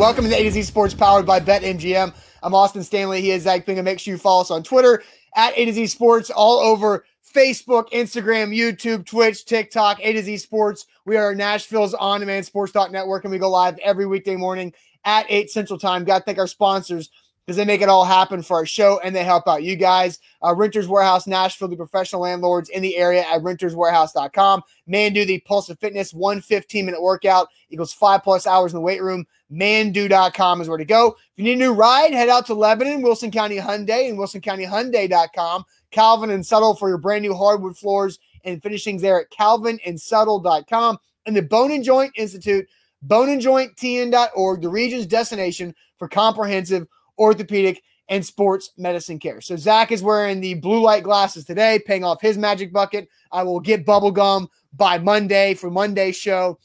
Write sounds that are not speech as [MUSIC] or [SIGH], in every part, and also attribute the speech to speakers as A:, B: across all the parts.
A: Welcome to the A to Z Sports powered by BetMGM. I'm Austin Stanley. He is Zach Bingham. Make sure you follow us on Twitter at A to Z Sports, all over Facebook, Instagram, YouTube, Twitch, TikTok, A to Z Sports. We are Nashville's on demand sports network, and we go live every weekday morning at 8 Central Time. Got to thank our sponsors because they make it all happen for our show and they help out you guys. Uh, Renters Warehouse Nashville, the professional landlords in the area at renterswarehouse.com. Mandu, the Pulse of Fitness, one 15 minute workout equals five plus hours in the weight room. Mandu.com is where to go. If you need a new ride, head out to Lebanon, Wilson County Hyundai, and WilsonCountyHyundai.com. Calvin and Settle for your brand new hardwood floors and finishings there at calvinandsettle.com. And the Bone and Joint Institute, boneandjointtn.org, the region's destination for comprehensive orthopedic and sports medicine care. So Zach is wearing the blue light glasses today, paying off his magic bucket. I will get bubble gum by Monday for Monday's show.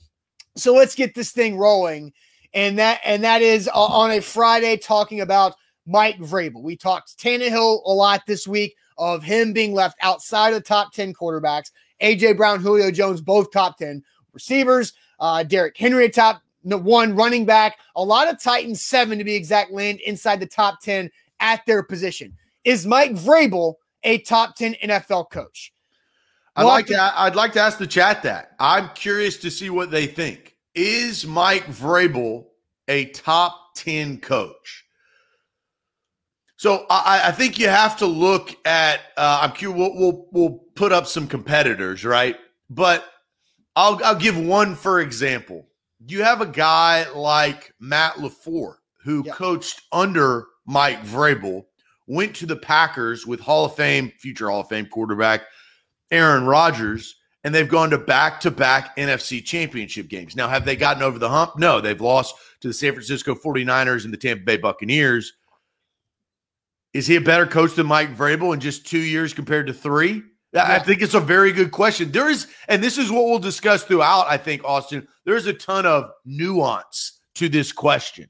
A: So let's get this thing rolling. And that and that is on a Friday talking about Mike Vrabel. We talked Tannehill a lot this week of him being left outside of the top 10 quarterbacks. AJ Brown, Julio Jones, both top 10 receivers. Uh, Derrick Henry, top one running back. A lot of Titans, seven to be exact, land inside the top 10 at their position. Is Mike Vrabel a top 10 NFL coach?
B: I'd like to I'd like to ask the chat that. I'm curious to see what they think. Is Mike Vrabel a top 10 coach? So I, I think you have to look at. Uh, I'm curious. We'll, we'll, we'll put up some competitors, right? But I'll I'll give one for example. You have a guy like Matt LaFleur who yeah. coached under Mike Vrabel, went to the Packers with Hall of Fame, future Hall of Fame quarterback Aaron Rodgers, and they've gone to back to back NFC championship games. Now, have they gotten over the hump? No, they've lost to the San Francisco 49ers and the Tampa Bay Buccaneers. Is he a better coach than Mike Vrabel in just two years compared to three? Yeah. I think it's a very good question. There is, and this is what we'll discuss throughout, I think, Austin. There's a ton of nuance to this question.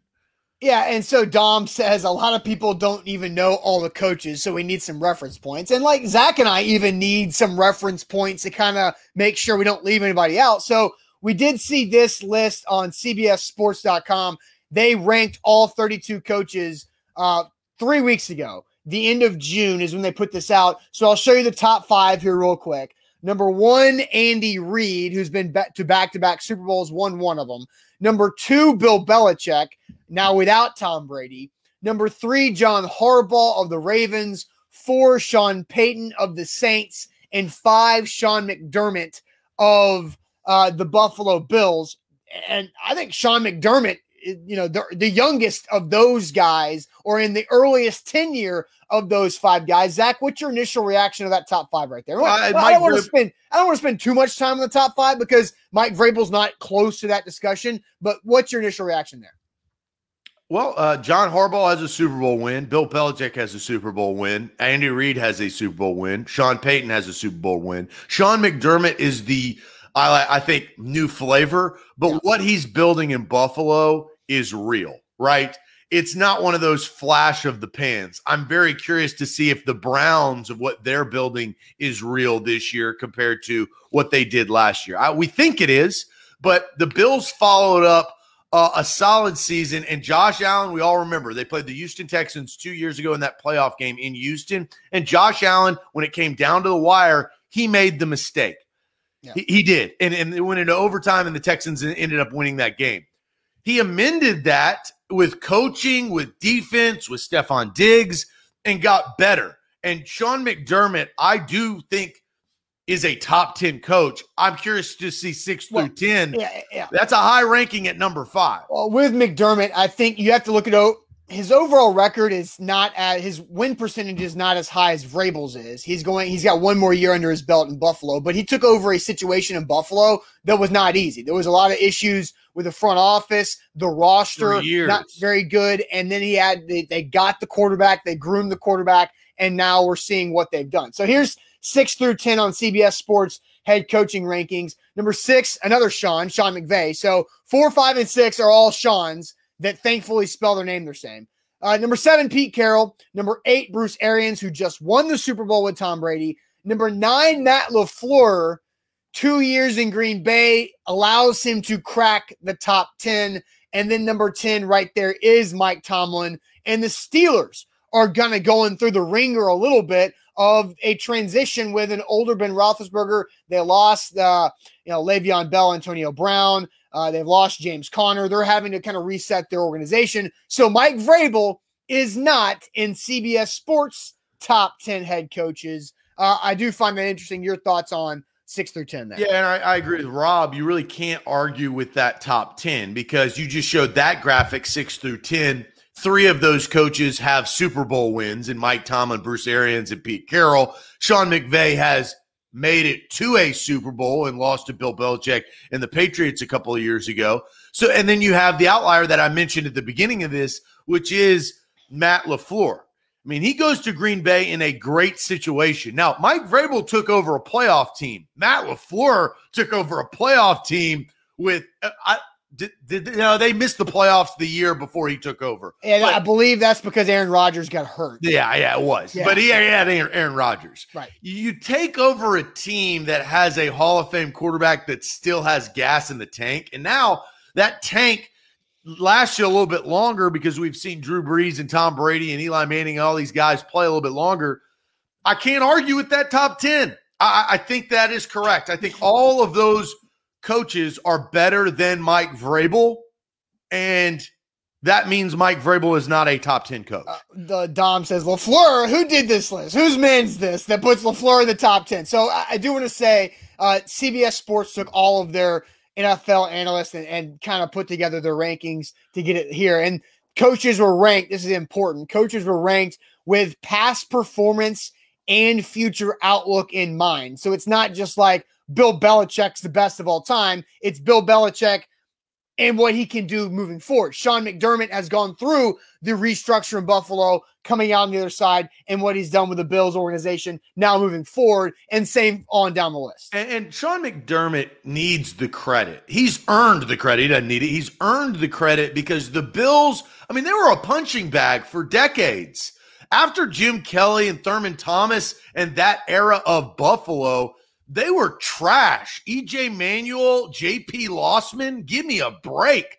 A: Yeah, and so Dom says a lot of people don't even know all the coaches, so we need some reference points. And like Zach and I even need some reference points to kind of make sure we don't leave anybody out. So we did see this list on CBSSports.com. They ranked all 32 coaches uh, three weeks ago. The end of June is when they put this out. So I'll show you the top five here real quick. Number one, Andy Reid, who's been to back to back Super Bowls, won one of them. Number two, Bill Belichick, now without Tom Brady. Number three, John Harbaugh of the Ravens. Four, Sean Payton of the Saints. And five, Sean McDermott of uh, the Buffalo Bills. And I think Sean McDermott, you know, the, the youngest of those guys, or in the earliest tenure of those five guys. Zach, what's your initial reaction to that top five right there? Uh, I don't want to spend I don't want to spend too much time on the top five because Mike Vrabel's not close to that discussion. But what's your initial reaction there?
B: Well, uh, John Harbaugh has a Super Bowl win. Bill Belichick has a Super Bowl win. Andy Reid has a Super Bowl win. Sean Payton has a Super Bowl win. Sean McDermott is the, I, I think, new flavor. But yeah. what he's building in Buffalo is real, right? It's not one of those flash of the pans. I'm very curious to see if the Browns of what they're building is real this year compared to what they did last year. I, we think it is, but the Bills followed up uh, a solid season. And Josh Allen, we all remember they played the Houston Texans two years ago in that playoff game in Houston. And Josh Allen, when it came down to the wire, he made the mistake. Yeah. He, he, did. And, and it went into overtime, and the Texans ended up winning that game. He amended that with coaching, with defense, with Stefon Diggs, and got better. And Sean McDermott, I do think is a top 10 coach. I'm curious to see six through ten. Yeah, yeah. That's a high ranking at number five.
A: Well, with McDermott, I think you have to look at his overall record is not at his win percentage is not as high as Vrabel's is. He's going, he's got one more year under his belt in Buffalo, but he took over a situation in Buffalo that was not easy. There was a lot of issues with the front office, the roster, not very good. And then he had, they, they got the quarterback, they groomed the quarterback, and now we're seeing what they've done. So here's six through 10 on CBS Sports head coaching rankings. Number six, another Sean, Sean McVay. So four, five, and six are all Sean's that thankfully spell their name the same. Uh, number seven, Pete Carroll. Number eight, Bruce Arians, who just won the Super Bowl with Tom Brady. Number nine, Matt LaFleur, two years in Green Bay, allows him to crack the top 10. And then number 10 right there is Mike Tomlin. And the Steelers are going to go in through the ringer a little bit of a transition with an older Ben Roethlisberger. They lost, uh, you know, Le'Veon Bell, Antonio Brown. Uh, they've lost James Conner. They're having to kind of reset their organization. So Mike Vrabel is not in CBS Sports top 10 head coaches. Uh, I do find that interesting. Your thoughts on six through 10 there.
B: Yeah, and I, I, agree with Rob. You really can't argue with that top 10 because you just showed that graphic six through 10. Three of those coaches have Super Bowl wins and Mike Tomlin, Bruce Arians, and Pete Carroll. Sean McVay has made it to a Super Bowl and lost to Bill Belichick and the Patriots a couple of years ago. So, and then you have the outlier that I mentioned at the beginning of this, which is Matt LaFleur. I mean, he goes to Green Bay in a great situation. Now, Mike Vrabel took over a playoff team. Matt LaFleur took over a playoff team with, uh, I, did, did, you know, they missed the playoffs the year before he took over.
A: And but, I believe that's because Aaron Rodgers got hurt.
B: Yeah, yeah, it was. Yeah. But he, had Aaron, Aaron Rodgers.
A: Right.
B: You take over a team that has a Hall of Fame quarterback that still has gas in the tank, and now that tank lasts you a little bit longer because we've seen Drew Brees and Tom Brady and Eli Manning and all these guys play a little bit longer. I can't argue with that top 10. I, I think that is correct. I think all of those coaches are better than Mike Vrabel. And that means Mike Vrabel is not a top 10 coach. Uh,
A: the Dom says, LaFleur, who did this list? Whose men's this that puts LaFleur in the top 10? So I, I do want to say uh, CBS Sports took all of their NFL analysts and, and kind of put together their rankings to get it here. And coaches were ranked. This is important. Coaches were ranked with past performance and future outlook in mind. So it's not just like Bill Belichick's the best of all time. It's Bill Belichick and what he can do moving forward. Sean McDermott has gone through the restructure in Buffalo, coming out on the other side, and what he's done with the Bills organization now moving forward, and same on down the list.
B: And, and Sean McDermott needs the credit. He's earned the credit. He doesn't need it. He's earned the credit because the Bills, I mean, they were a punching bag for decades. After Jim Kelly and Thurman Thomas and that era of Buffalo, they were trash. EJ Manuel, JP Losman, give me a break.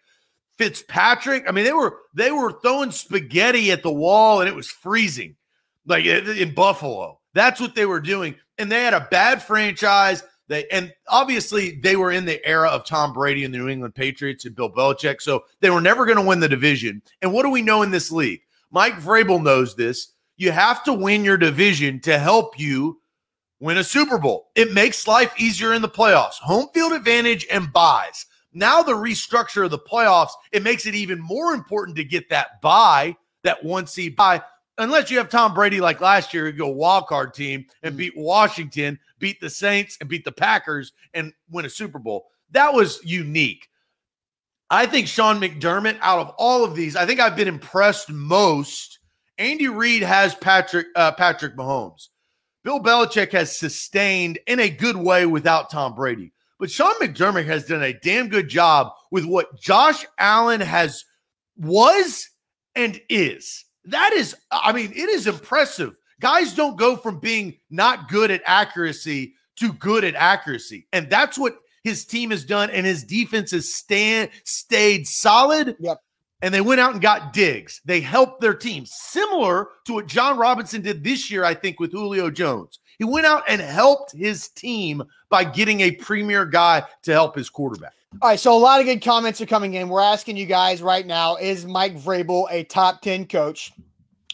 B: Fitzpatrick, I mean, they were they were throwing spaghetti at the wall and it was freezing, like in Buffalo. That's what they were doing, and they had a bad franchise. They and obviously they were in the era of Tom Brady and the New England Patriots and Bill Belichick, so they were never going to win the division. And what do we know in this league? Mike Vrabel knows this. You have to win your division to help you win a Super Bowl. It makes life easier in the playoffs. Home field advantage and buys. Now the restructure of the playoffs, it makes it even more important to get that buy, that one seed buy, unless you have Tom Brady like last year, you go wild card team and mm. beat Washington, beat the Saints, and beat the Packers and win a Super Bowl. That was unique. I think Sean McDermott, out of all of these, I think I've been impressed most. Andy Reid has Patrick uh, Patrick Mahomes. Bill Belichick has sustained in a good way without Tom Brady. But Sean McDermott has done a damn good job with what Josh Allen has was and is. That is, I mean, it is impressive. Guys don't go from being not good at accuracy to good at accuracy. And that's what his team has done. And his defense has stand, stayed solid.
A: Yep
B: and they went out and got Diggs. They helped their team, similar to what Jon Robinson did this year, I think, with Julio Jones. He went out and helped his team by getting a premier guy to help his quarterback.
A: All right, so a lot of good comments are coming in. We're asking you guys right now: Is Mike Vrabel a top ten coach?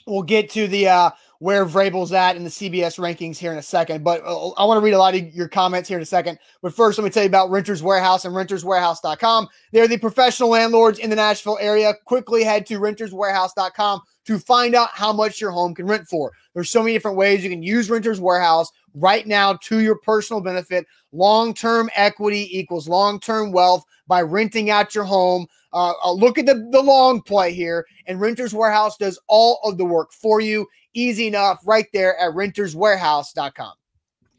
A: We'll get to the uh, where Vrabel's at in the CBS rankings here in a second. But uh, I want to read a lot of your comments here in a second. But first, let me tell you about Renters Warehouse and renterswarehouse.com. They're the professional landlords in the Nashville area. Quickly head to renterswarehouse.com to find out how much your home can rent for. There's so many different ways you can use Renters Warehouse right now to your personal benefit. Long term equity equals long term wealth by renting out your home. Uh, uh, look at the, the long play here, and Renters Warehouse does all of the work for you. Easy enough right there at renterswarehouse.com.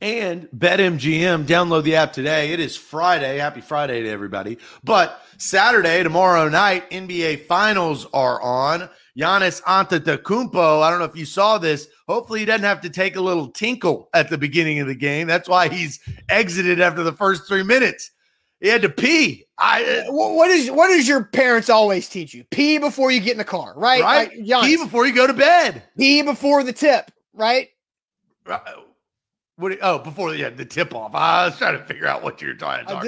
B: And BetMGM, download the app today. It is Friday. Happy Friday to everybody. But Saturday, tomorrow night, NBA Finals are on. Giannis Antetokounmpo. I don't know if you saw this. Hopefully, he doesn't have to take a little tinkle at the beginning of the game. That's why he's exited after the first three minutes. He had to pee. I uh,
A: what is what does your parents always teach you? Pee before you get in the car, right?
B: Right. Like, pee before you go to bed.
A: Pee before the tip, right?
B: Right. Uh, what? You, oh, before yeah, the tip off. I was trying to figure out what you're trying to talk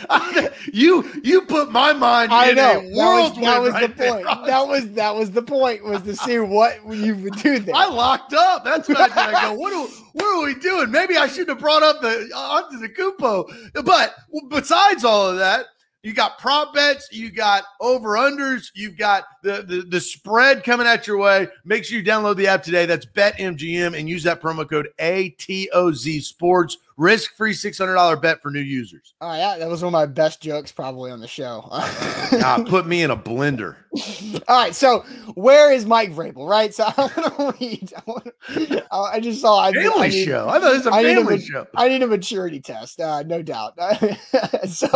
B: about. [LAUGHS] you you put my mind.
A: I know
B: that
A: was, that was right the point. That was that was the point. Was to see what you would do [LAUGHS] there.
B: I locked up. That's what I, go. What are, what are we doing? Maybe I shouldn't have brought up the uh, onto the cupo. But besides all of that, you got prop bets, you got over unders, you've got the, the the spread coming at your way. Make sure you download the app today. That's BetMGM and use that promo code ATOZ Sports. Risk free $600 bet for new users.
A: Oh, yeah. That was one of my best jokes probably on the show.
B: nah, [LAUGHS] put me in a blender. [LAUGHS]
A: All right. So, where is Mike Vrabel, right? So, [LAUGHS] I want to read. I, wanna, I just saw. I,
B: family I need, show. I thought it was a family
A: a,
B: show.
A: I need a maturity test, uh, no doubt. [LAUGHS] so,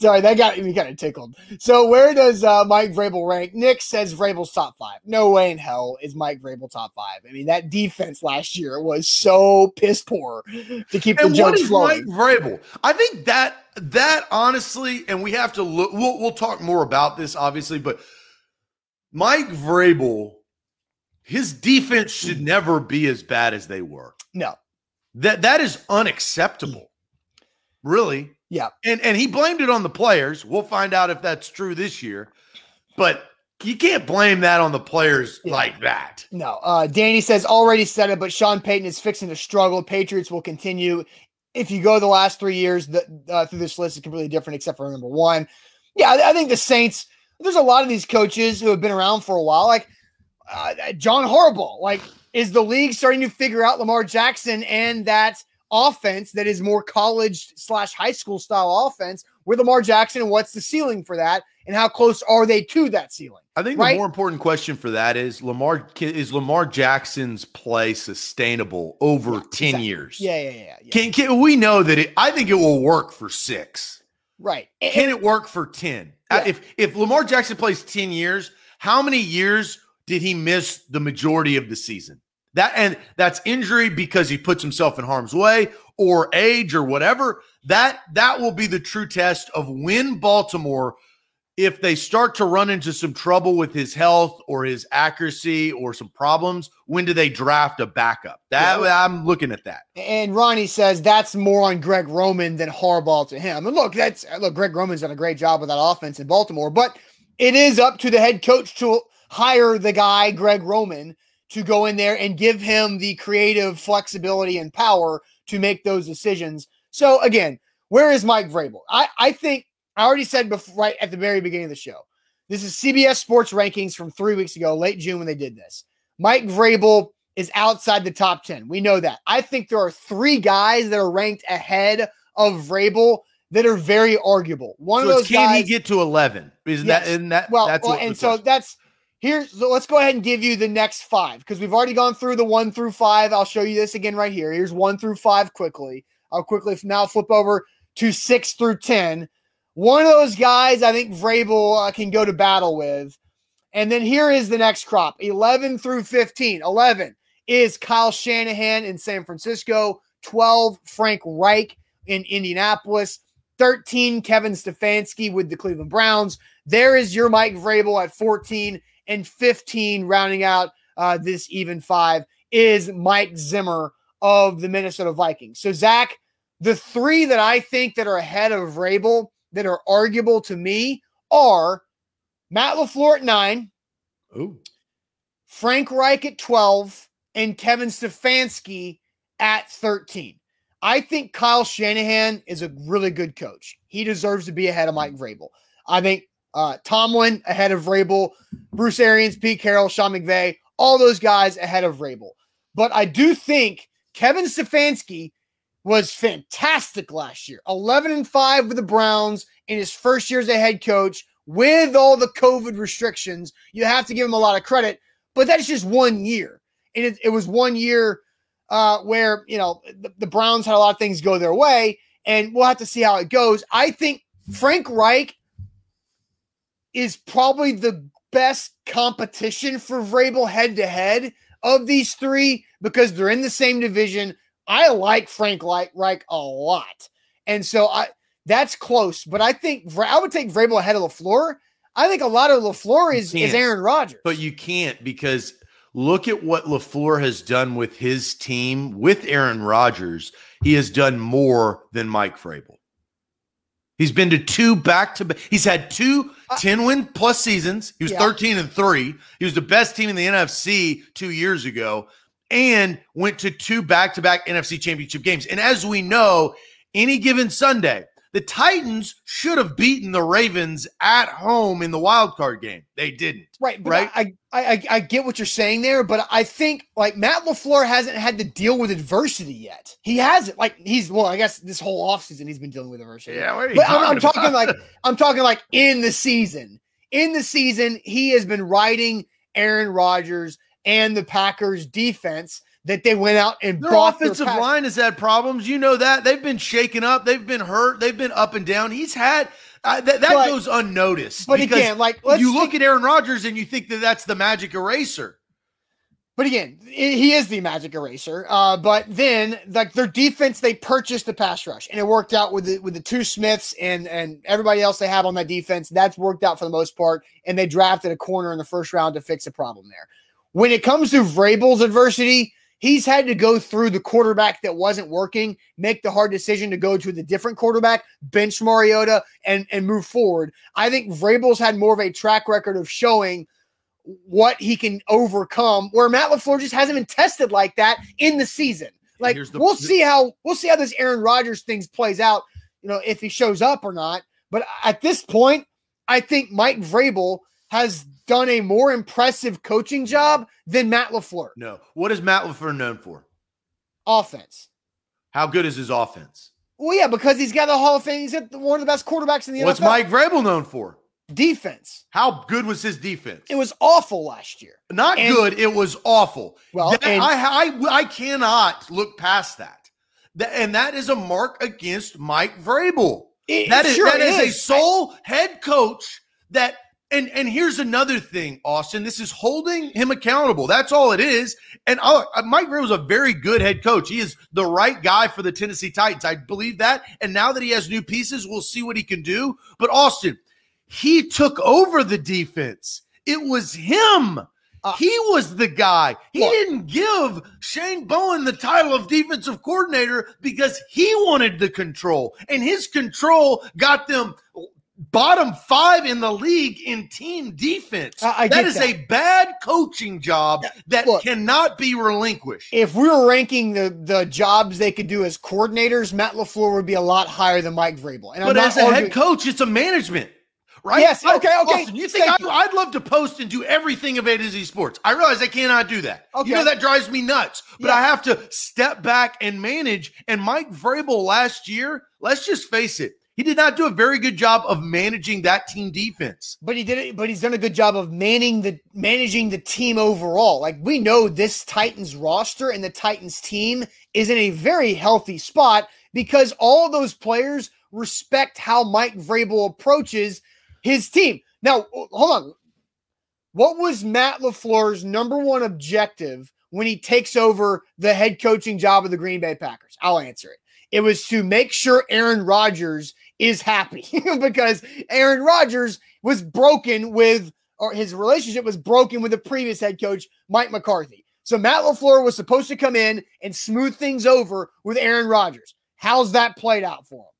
A: sorry, that got me kind of tickled. So, where does uh, Mike Vrabel rank? Nick says Vrabel's top five. No way in hell is Mike Vrabel top five. I mean, that defense last year was so piss poor to keep and the jokes flowing.
B: Mike Vrabel? I think that that honestly, and we have to look. We'll we'll talk more about this, obviously, but Mike Vrabel, his defense should never be as bad as they were.
A: No,
B: that that is unacceptable. Really.
A: Yeah.
B: And and he blamed it on the players. We'll find out if that's true this year. But you can't blame that on the players yeah. like that.
A: No. Uh, Danny says already said it, but Sean Payton is fixing to struggle. Patriots will continue. If you go the last three years the, uh, through this list, is completely different, except for number one. Yeah, I, I, think the Saints. There's a lot of these coaches who have been around for a while, like uh, John Harbaugh. Like, is the league starting to figure out Lamar Jackson and that offense that is more college slash high school style offense with Lamar Jackson? And what's the ceiling for that? and how close are they to that ceiling?
B: I think right? the more important question for that is Lamar is Lamar Jackson's play sustainable over yeah, 10 exactly. years?
A: Yeah, yeah, yeah,
B: yeah. Can, can we know that it I think it will work for 6.
A: Right.
B: Can it work for 10? Uh, yeah. If if Lamar Jackson plays 10 years, how many years did he miss the majority of the season? That and that's injury because he puts himself in harm's way or age or whatever. That that will be the true test of when Baltimore if they start to run into some trouble with his health or his accuracy or some problems, when do they draft a backup? That yeah. I'm looking at that.
A: And Ronnie says that's more on Greg Roman than Harbaugh to him. And look, that's look, Greg Roman's done a great job with that offense in Baltimore, but it is up to the head coach to hire the guy, Greg Roman, to go in there and give him the creative flexibility and power to make those decisions. So again, where is Mike Vrabel? I, I think I already said before, right at the very beginning of the show. This is CBS Sports rankings from three weeks ago, late June when they did this. Mike Vrabel is outside the top 10. We know that. I think there are three guys that are ranked ahead of Vrabel that are very arguable. One so of those
B: can
A: guys,
B: he get to 11? Is yes. that in that?
A: Well, that's well and so that's here. So let's go ahead and give you the next five because we've already gone through the one through five. I'll show you this again right here. Here's one through five quickly. I'll quickly now flip over to six through 10. One of those guys I think Vrabel uh, can go to battle with. And then here is the next crop 11 through 15. 11 is Kyle Shanahan in San Francisco, 12, Frank Reich in Indianapolis, 13, Kevin Stefanski with the Cleveland Browns. There is your Mike Vrabel at 14, and 15, rounding out uh, this even five, is Mike Zimmer of the Minnesota Vikings. So, Zach, the three that I think that are ahead of Vrabel that are arguable to me are Matt LaFleur at nine,
B: Ooh.
A: Frank Reich at 12, and Kevin Stefanski at 13. I think Kyle Shanahan is a really good coach. He deserves to be ahead of Mike Vrabel. I think uh, Tomlin ahead of Vrabel, Bruce Arians, Pete Carroll, Sean McVay, all those guys ahead of Vrabel. But I do think Kevin Stefanski was fantastic last year 11 and 5 with the Browns in his first year as a head coach with all the COVID restrictions. You have to give him a lot of credit, but that's just one year. And it, it was one year uh, where, you know, the, the Browns had a lot of things go their way, and we'll have to see how it goes. I think Frank Reich is probably the best competition for Vrabel head to head of these three because they're in the same division. I like Frank Reich a lot. And so I that's close, but I think I would take Vrabel ahead of LaFleur. I think a lot of LaFleur is, is Aaron Rodgers.
B: But you can't because look at what LaFleur has done with his team with Aaron Rodgers. He has done more than Mike Vrabel. He's been to two back to back. He's had two uh, 10 win plus seasons. He was yeah. 13 and 3. He was the best team in the NFC 2 years ago and went to two back to back NFC championship games. And as we know, any given Sunday, the Titans should have beaten the Ravens at home in the wild card game. They didn't.
A: Right.
B: right.
A: I, I I get what you're saying there, but I think like Matt LaFleur hasn't had to deal with adversity yet. He hasn't. Like he's well, I guess this whole offseason he's been dealing with adversity.
B: Yeah, what are you
A: but
B: talking
A: I'm, I'm talking
B: like
A: I'm talking like in the season. In the season, he has been riding Aaron Rodgers and the Packers defense that they went out and
B: their
A: bought
B: offensive
A: their
B: line has had problems. You know that they've been shaken up, they've been hurt, they've been up and down. He's had uh, that but, goes unnoticed.
A: But again, like
B: you look at Aaron Rodgers and you think that that's the magic eraser.
A: But again, he is the magic eraser. Uh, but then, like their defense, they purchased the pass rush, and it worked out with the with the two Smiths and and everybody else they have on that defense. That's worked out for the most part, and they drafted a corner in the first round to fix a problem there. When it comes to Vrabel's adversity, he's had to go through the quarterback that wasn't working, make the hard decision to go to the different quarterback, bench Mariota, and, and move forward. I think Vrabel's had more of a track record of showing what he can overcome, where Matt LaFleur just hasn't been tested like that in the season. Like the, we'll see how we'll see how this Aaron Rodgers things plays out, you know, if he shows up or not. But at this point, I think Mike Vrabel has done a more impressive coaching job than Matt LaFleur.
B: No. What is Matt LaFleur known for?
A: Offense.
B: How good is his offense?
A: Well, yeah, because he's got the Hall of Fame. He's got one of the best quarterbacks in the
B: What's
A: NFL.
B: Mike Vrabel known for?
A: Defense.
B: How good was his defense?
A: It was awful last year.
B: Not and, good. It was awful.
A: Well,
B: that,
A: and,
B: I, I I cannot look past that. that. And that is a mark against Mike Vrabel.
A: It,
B: that is
A: sure
B: that is,
A: is
B: a sole head coach that and and here's another thing, Austin. This is holding him accountable. That's all it is. And uh, Mike Vrabel was a very good head coach. He is the right guy for the Tennessee Titans. I believe that. And now that he has new pieces, we'll see what he can do. But Austin, he took over the defense. It was him. Uh, he was the guy. He look, didn't give Shane Bowen the title of defensive coordinator because he wanted the control. And his control got them bottom five in the league in team defense.
A: I, I
B: that is
A: that.
B: a bad coaching job that Look, cannot be relinquished.
A: If we were ranking the the jobs they could do as coordinators, Matt LaFleur would be a lot higher than Mike Vrabel.
B: And but as a arguing- head coach, it's a management. Right?
A: Yes. Okay. Okay.
B: Austin, you think I, would love to post and do everything of A to Z Sports? I realize I cannot do that.
A: Okay.
B: You know that drives me nuts. But yeah. I have to step back and manage. And Mike Vrabel last year, let's just face it, he did not do a very good job of managing that team defense.
A: But he did it, but he's done a good job of managing the managing the team overall. Like we know this Titans roster and the Titans team is in a very healthy spot because all those players respect how Mike Vrabel approaches his team. Now, hold on. What was Matt LaFleur's number one objective when he takes over the head coaching job of the Green Bay Packers? I'll answer it. It was to make sure Aaron Rodgers is happy [LAUGHS] because Aaron Rodgers was broken with, or his relationship was broken with the previous head coach, Mike McCarthy. So Matt LaFleur was supposed to come in and smooth things over with Aaron Rodgers. How's that played out for him?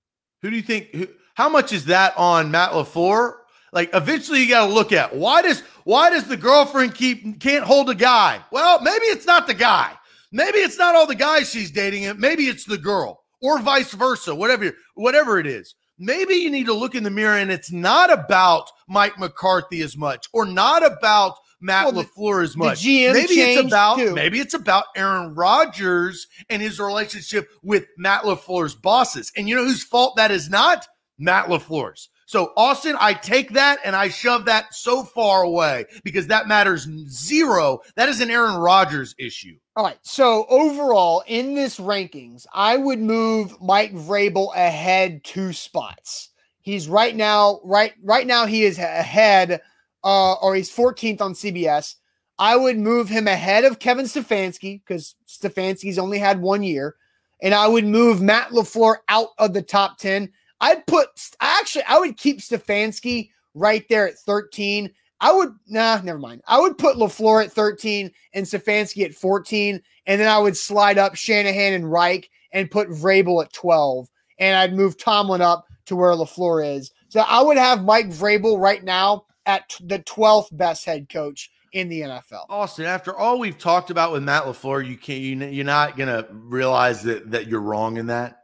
B: Who do you think? Who, how much is that on Matt LaFleur? Like eventually you got to look at why does why does the girlfriend keep can't hold a guy? Well, maybe it's not the guy. Maybe it's not all the guys she's dating. Maybe it's the girl or vice versa, whatever, whatever it is. Maybe you need to look in the mirror and it's not about Mike McCarthy as much or not about Matt well, LaFleur as much.
A: maybe
B: it's about
A: too.
B: maybe it's about Aaron Rodgers and his relationship with Matt LaFleur's bosses. And you know whose fault that is not? Matt LaFleur's. So, Austin, I take that and I shove that so far away because that matters zero. That is an Aaron Rodgers issue.
A: All right. So, overall, in this rankings, I would move Mike Vrabel ahead two spots. He's right now, right, right now, he is ahead, uh, or he's 14th on CBS. I would move him ahead of Kevin Stefanski because Stefanski's only had one year. and I would move Matt LaFleur out of the top 10. I'd put actually I would keep Stefanski right there at 13. I would nah, never mind. I would put LaFleur at 13 and Stefanski at 14, and then I would slide up Shanahan and Reich and put Vrabel at 12. And I'd move Tomlin up to where LaFleur is. So I would have Mike Vrabel right now at the 12th best head coach in the NFL.
B: Austin, after all we've talked about with Matt LaFleur, you can't you, you're not gonna realize that that you're wrong in that.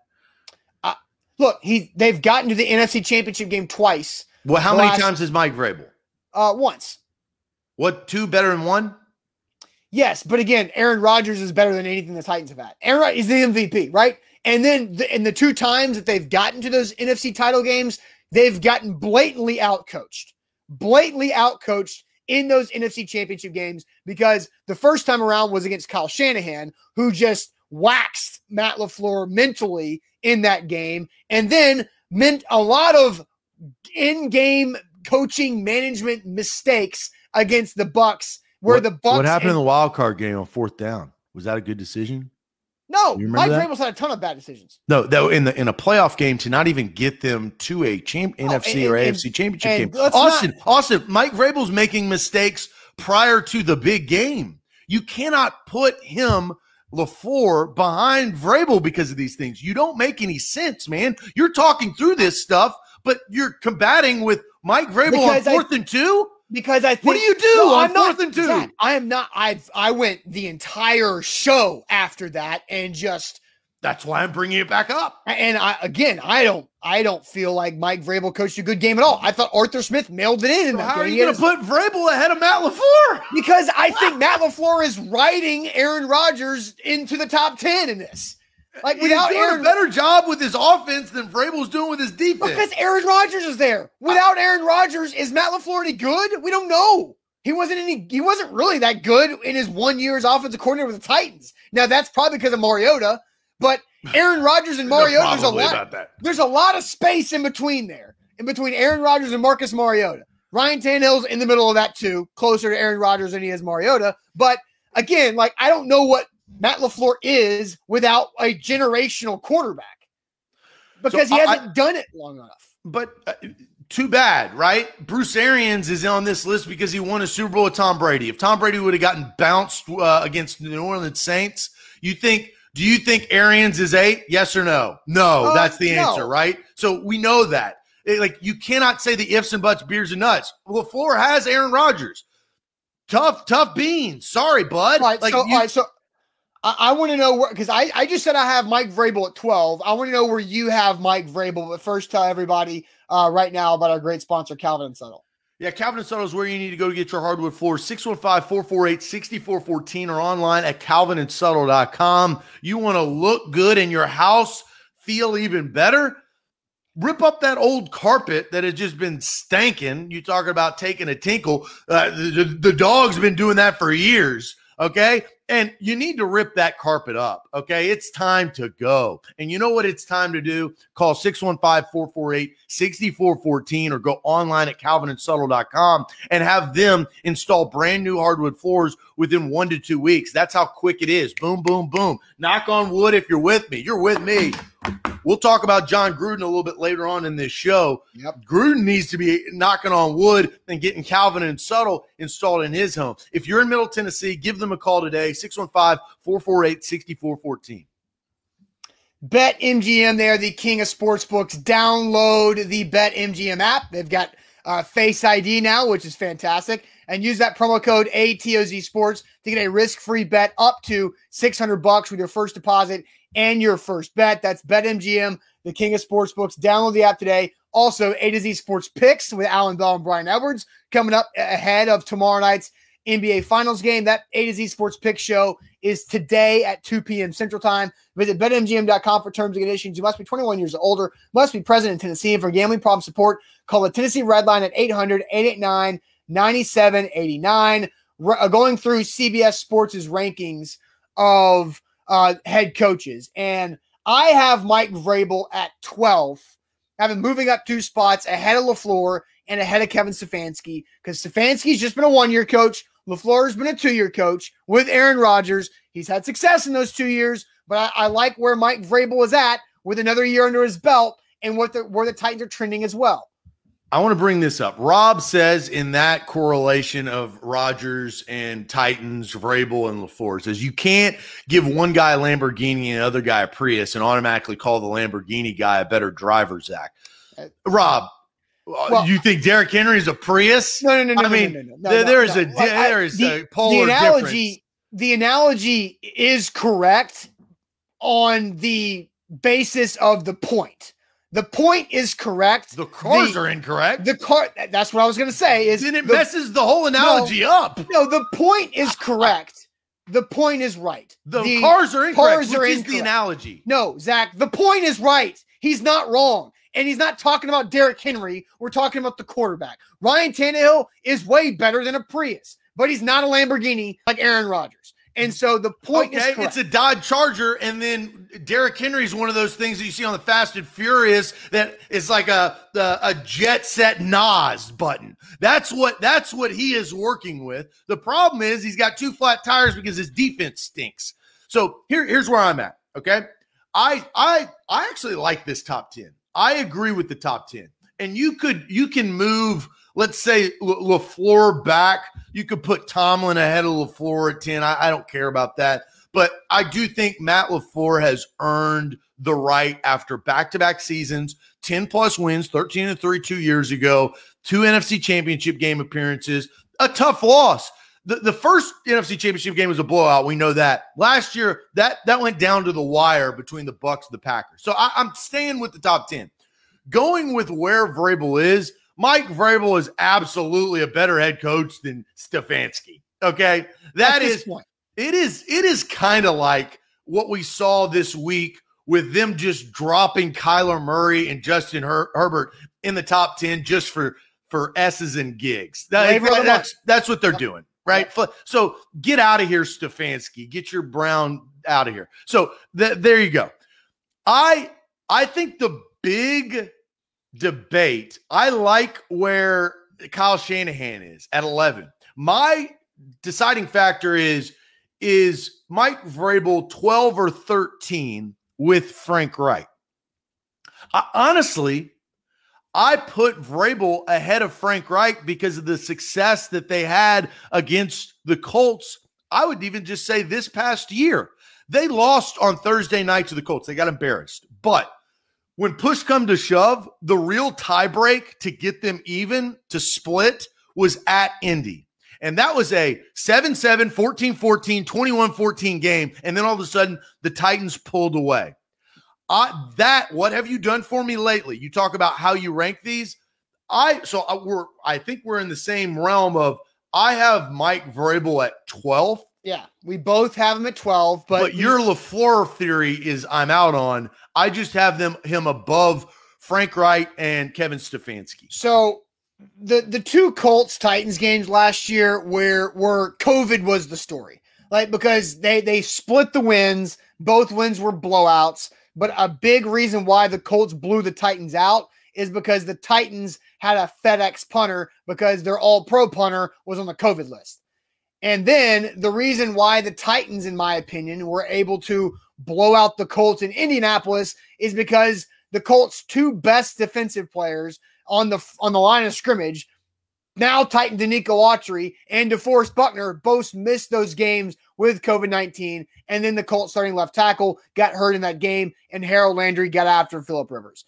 A: Look, he they've gotten to the NFC Championship game twice.
B: Well, how many last, times is Mike Vrabel?
A: Uh, once.
B: What two better than one?
A: Yes, but again, Aaron Rodgers is better than anything the Titans have had. Aaron is the MVP, right? And then the, in the two times that they've gotten to those NFC title games, they've gotten blatantly outcoached, blatantly outcoached in those NFC championship games because the first time around was against Kyle Shanahan, who just waxed Matt LaFleur mentally in that game. And then meant a lot of in-game coaching management mistakes against the Bucs where
B: what,
A: the Bucs
B: What happened in the wild card game on fourth down? Was that a good decision?
A: No, Mike Vrabel's had a ton of bad decisions.
B: No, though in the in a playoff game to not even get them to a champ, oh, NFC and, or and, AFC championship game. Austin, not, Austin, Mike Vrabel's making mistakes prior to the big game. You cannot put him LaFleur behind Vrabel because of these things. You don't make any sense, man. You're talking through this stuff, but you're combating with Mike Vrabel because on fourth I, and two
A: because I think
B: what do you do no, on fourth and two? Zach,
A: I am not. I I went the entire show after that and just.
B: That's why I'm bringing it back up.
A: And I again, I don't, I don't feel like Mike Vrabel coached a good game at all. I thought Arthur Smith mailed it in. in
B: so how game. are you going to put Vrabel ahead of Matt LaFleur?
A: Because I think [LAUGHS] Matt LaFleur is riding Aaron Rodgers into the top ten in this.
B: Like without doing Aaron, a better job with his offense than Vrabel's doing with his defense.
A: Because Aaron Rodgers is there. Without Aaron Rodgers, is Matt LaFleur any good? We don't know. He wasn't any. He wasn't really that good in his one year as offensive coordinator with the Titans. Now that's probably because of Mariota. But Aaron Rodgers and [LAUGHS] Mariota, there's a lot. There's a lot of space in between there, in between Aaron Rodgers and Marcus Mariota. Ryan Tannehill's in the middle of that too, closer to Aaron Rodgers than he is Mariota. But again, like I don't know what Matt LaFleur is without a generational quarterback because so he hasn't I, done it long enough.
B: But uh, too bad, right? Bruce Arians is on this list because he won a Super Bowl with Tom Brady. If Tom Brady would have gotten bounced uh, against the New Orleans Saints, you think do you think Arians is eight? Yes or no? No, uh, that's the answer, no. right? So we know that. It, like you cannot say the ifs and buts, beers and nuts. LaFleur has Aaron Rodgers. Tough, tough beans. Sorry, bud.
A: All right, like
B: so,
A: you, all right, so I, I want to know where because I, I just said I have Mike Vrabel at 12. I want to know where you have Mike Vrabel, but first tell everybody uh, right now about our great sponsor, Calvin and Settle.
B: Yeah, Calvin and Settle is where you need to go to get your hardwood floor. 615-448-6414 or online at calvinandsettle.com. You want to look good in your house, feel even better? Rip up that old carpet that has just been stanking. You talking about taking a tinkle. Uh, the, the dog's been doing that for years. Okay. And you need to rip that carpet up. Okay. It's time to go. And you know what it's time to do? Call 615 448 6414 or go online at calvinandsettle.com and have them install brand new hardwood floors within one to two weeks. That's how quick it is. Boom, boom, boom. Knock on wood if you're with me. You're with me. We'll talk about Jon Gruden a little bit later on in this show.
A: Yep.
B: Gruden needs to be knocking on wood and getting Calvin and Settle installed in his home. If you're in Middle Tennessee, give them a call today, 615 448 6414.
A: Bet MGM, they are the king of sports books. Download the Bet MGM app. They've got uh, Face ID now, which is fantastic. And use that promo code ATOZ Sports to get a risk-free bet up to 600 bucks with your first deposit and your first bet. That's BetMGM, the king of sports books. Download the app today. Also, A to Z Sports Picks with Alan Bell and Brian Edwards coming up ahead of tomorrow night's NBA Finals game. That A to Z Sports Pick show is today at 2 p.m. Central Time. Visit betmgm.com for terms and conditions. You must be 21 years or older, must be present in Tennessee. And for gambling problem support, call the Tennessee Red Line at 800 889 9789. Uh, going through CBS Sports' rankings of uh, head coaches. And I have Mike Vrabel at 12, having moving up two spots ahead of LaFleur and ahead of Kevin Stefanski because Stefanski's just been a one year coach. LaFleur's been a two year coach with Aaron Rodgers. He's had success in those two years, but I, I like where Mike Vrabel is at with another year under his belt and what the where the Titans are trending as well.
B: I want to bring this up. Rob says in that correlation of Rodgers and Titans, Vrabel and LaFleur says you can't give one guy a Lamborghini and another guy a Prius and automatically call the Lamborghini guy a better driver, Zach. Uh, Rob, uh, well, you think Derrick Henry is a Prius?
A: No, no, no, no.
B: I mean,
A: no, no,
B: no, there, there is a there is the, a polar
A: the analogy.
B: Difference.
A: The analogy is correct on the basis of the point. The point is correct.
B: The cars the, are incorrect.
A: The car. That's what I was going to say. Is
B: then it
A: the,
B: messes the whole analogy
A: no,
B: up.
A: No, the point is correct. The point is right.
B: The, the cars are incorrect. Cars are is the analogy.
A: No, Zach. The point is right. He's not wrong. And he's not talking about Derrick Henry. We're talking about the quarterback. Ryan Tannehill is way better than a Prius, but he's not a Lamborghini like Aaron Rodgers. And so the point okay,
B: is it's a Dodge Charger, and then Derrick Henry is one of those things that you see on the Fast and Furious that is like a, a a jet set NOS button. That's what that's what he is working with. The problem is he's got two flat tires because his defense stinks. So here, here's where I'm at. Okay. I I I actually like this top 10. I agree with the top 10. And you could you can move let's say LaFleur back. You could put Tomlin ahead of LaFleur at 10. I, I don't care about that. But I do think Matt LaFleur has earned the right after back to back seasons, 10 plus wins, 13 and 3 two years ago, two NFC championship game appearances, a tough loss. The, the first NFC championship game was a blowout. We know that. Last year, that, that went down to the wire between the Bucs and the Packers. So I, I'm staying with the top 10. Going with where Vrabel is, Mike Vrabel is absolutely a better head coach than Stefanski. Okay. that is point. it is it is kind of like what we saw this week with them just dropping Kyler Murray and Justin Her- Herbert in the top 10 just for for S's and gigs. That, that's that's what they're doing, right? So get out of here, Stefanski. Get your Brown out of here. So th- there you go. I I think the big debate. I like where Kyle Shanahan is at 11. My deciding factor is is Mike Vrabel 12 or 13 with Frank Reich? I, honestly, I put Vrabel ahead of Frank Reich because of the success that they had against the Colts. I would even just say this past year. They lost on Thursday night to the Colts. They got embarrassed. But when push come to shove, the real tiebreak to get them even to split was at Indy. And that was a 7 7, 14 14, 21 14 game. And then all of a sudden, the Titans pulled away. Uh, that, what have you done for me lately? You talk about how you rank these. I, so I, uh, we're, I think we're in the same realm of I have Mike Vrabel at 12.
A: Yeah, we both have him at 12, but,
B: but your LaFleur theory is I'm out on. I just have them him above Frank Reich and Kevin Stefanski.
A: So the the two Colts Titans games last year where where COVID was the story. Like because they they split the wins, both wins were blowouts, but a big reason why the Colts blew the Titans out is because the Titans had a FedEx punter because their all pro punter was on the COVID list. And then the reason why the Titans, in my opinion, were able to blow out the Colts in Indianapolis is because the Colts' two best defensive players on the on the line of scrimmage, now Titan Denico Autry and DeForest Buckner both missed those games with COVID 19. And then the Colts starting left tackle got hurt in that game, and Harold Landry got after Philip Rivers.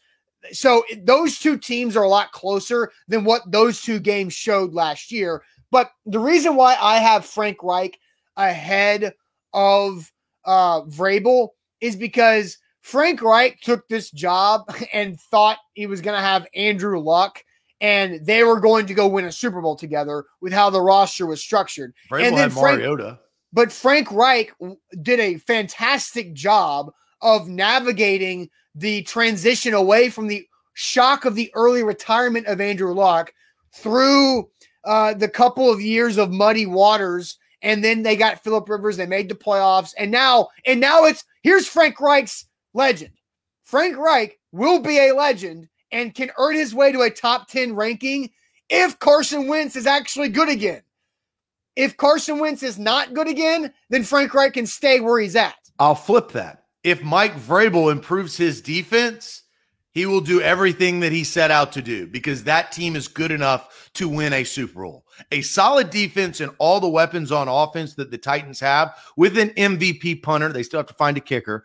A: So those two teams are a lot closer than what those two games showed last year. But the reason why I have Frank Reich ahead of uh, Vrabel is because Frank Reich took this job [LAUGHS] and thought he was going to have Andrew Luck and they were going to go win a Super Bowl together with how the roster was structured.
B: Vrabel
A: and
B: then Frank, Mariota.
A: But Frank Reich did a fantastic job of navigating the transition away from the shock of the early retirement of Andrew Luck through uh, the couple of years of muddy waters and then they got Philip Rivers. They made the playoffs, and now and now it's here's Frank Reich's legend. Frank Reich will be a legend and can earn his way to a top ten ranking if Carson Wentz is actually good again. If Carson Wentz is not good again, then Frank Reich can stay where he's at.
B: I'll flip that. if Mike Vrabel improves his defense, he will do everything that he set out to do because that team is good enough to win a Super Bowl. A solid defense and all the weapons on offense that the Titans have with an MVP punter, they still have to find a kicker,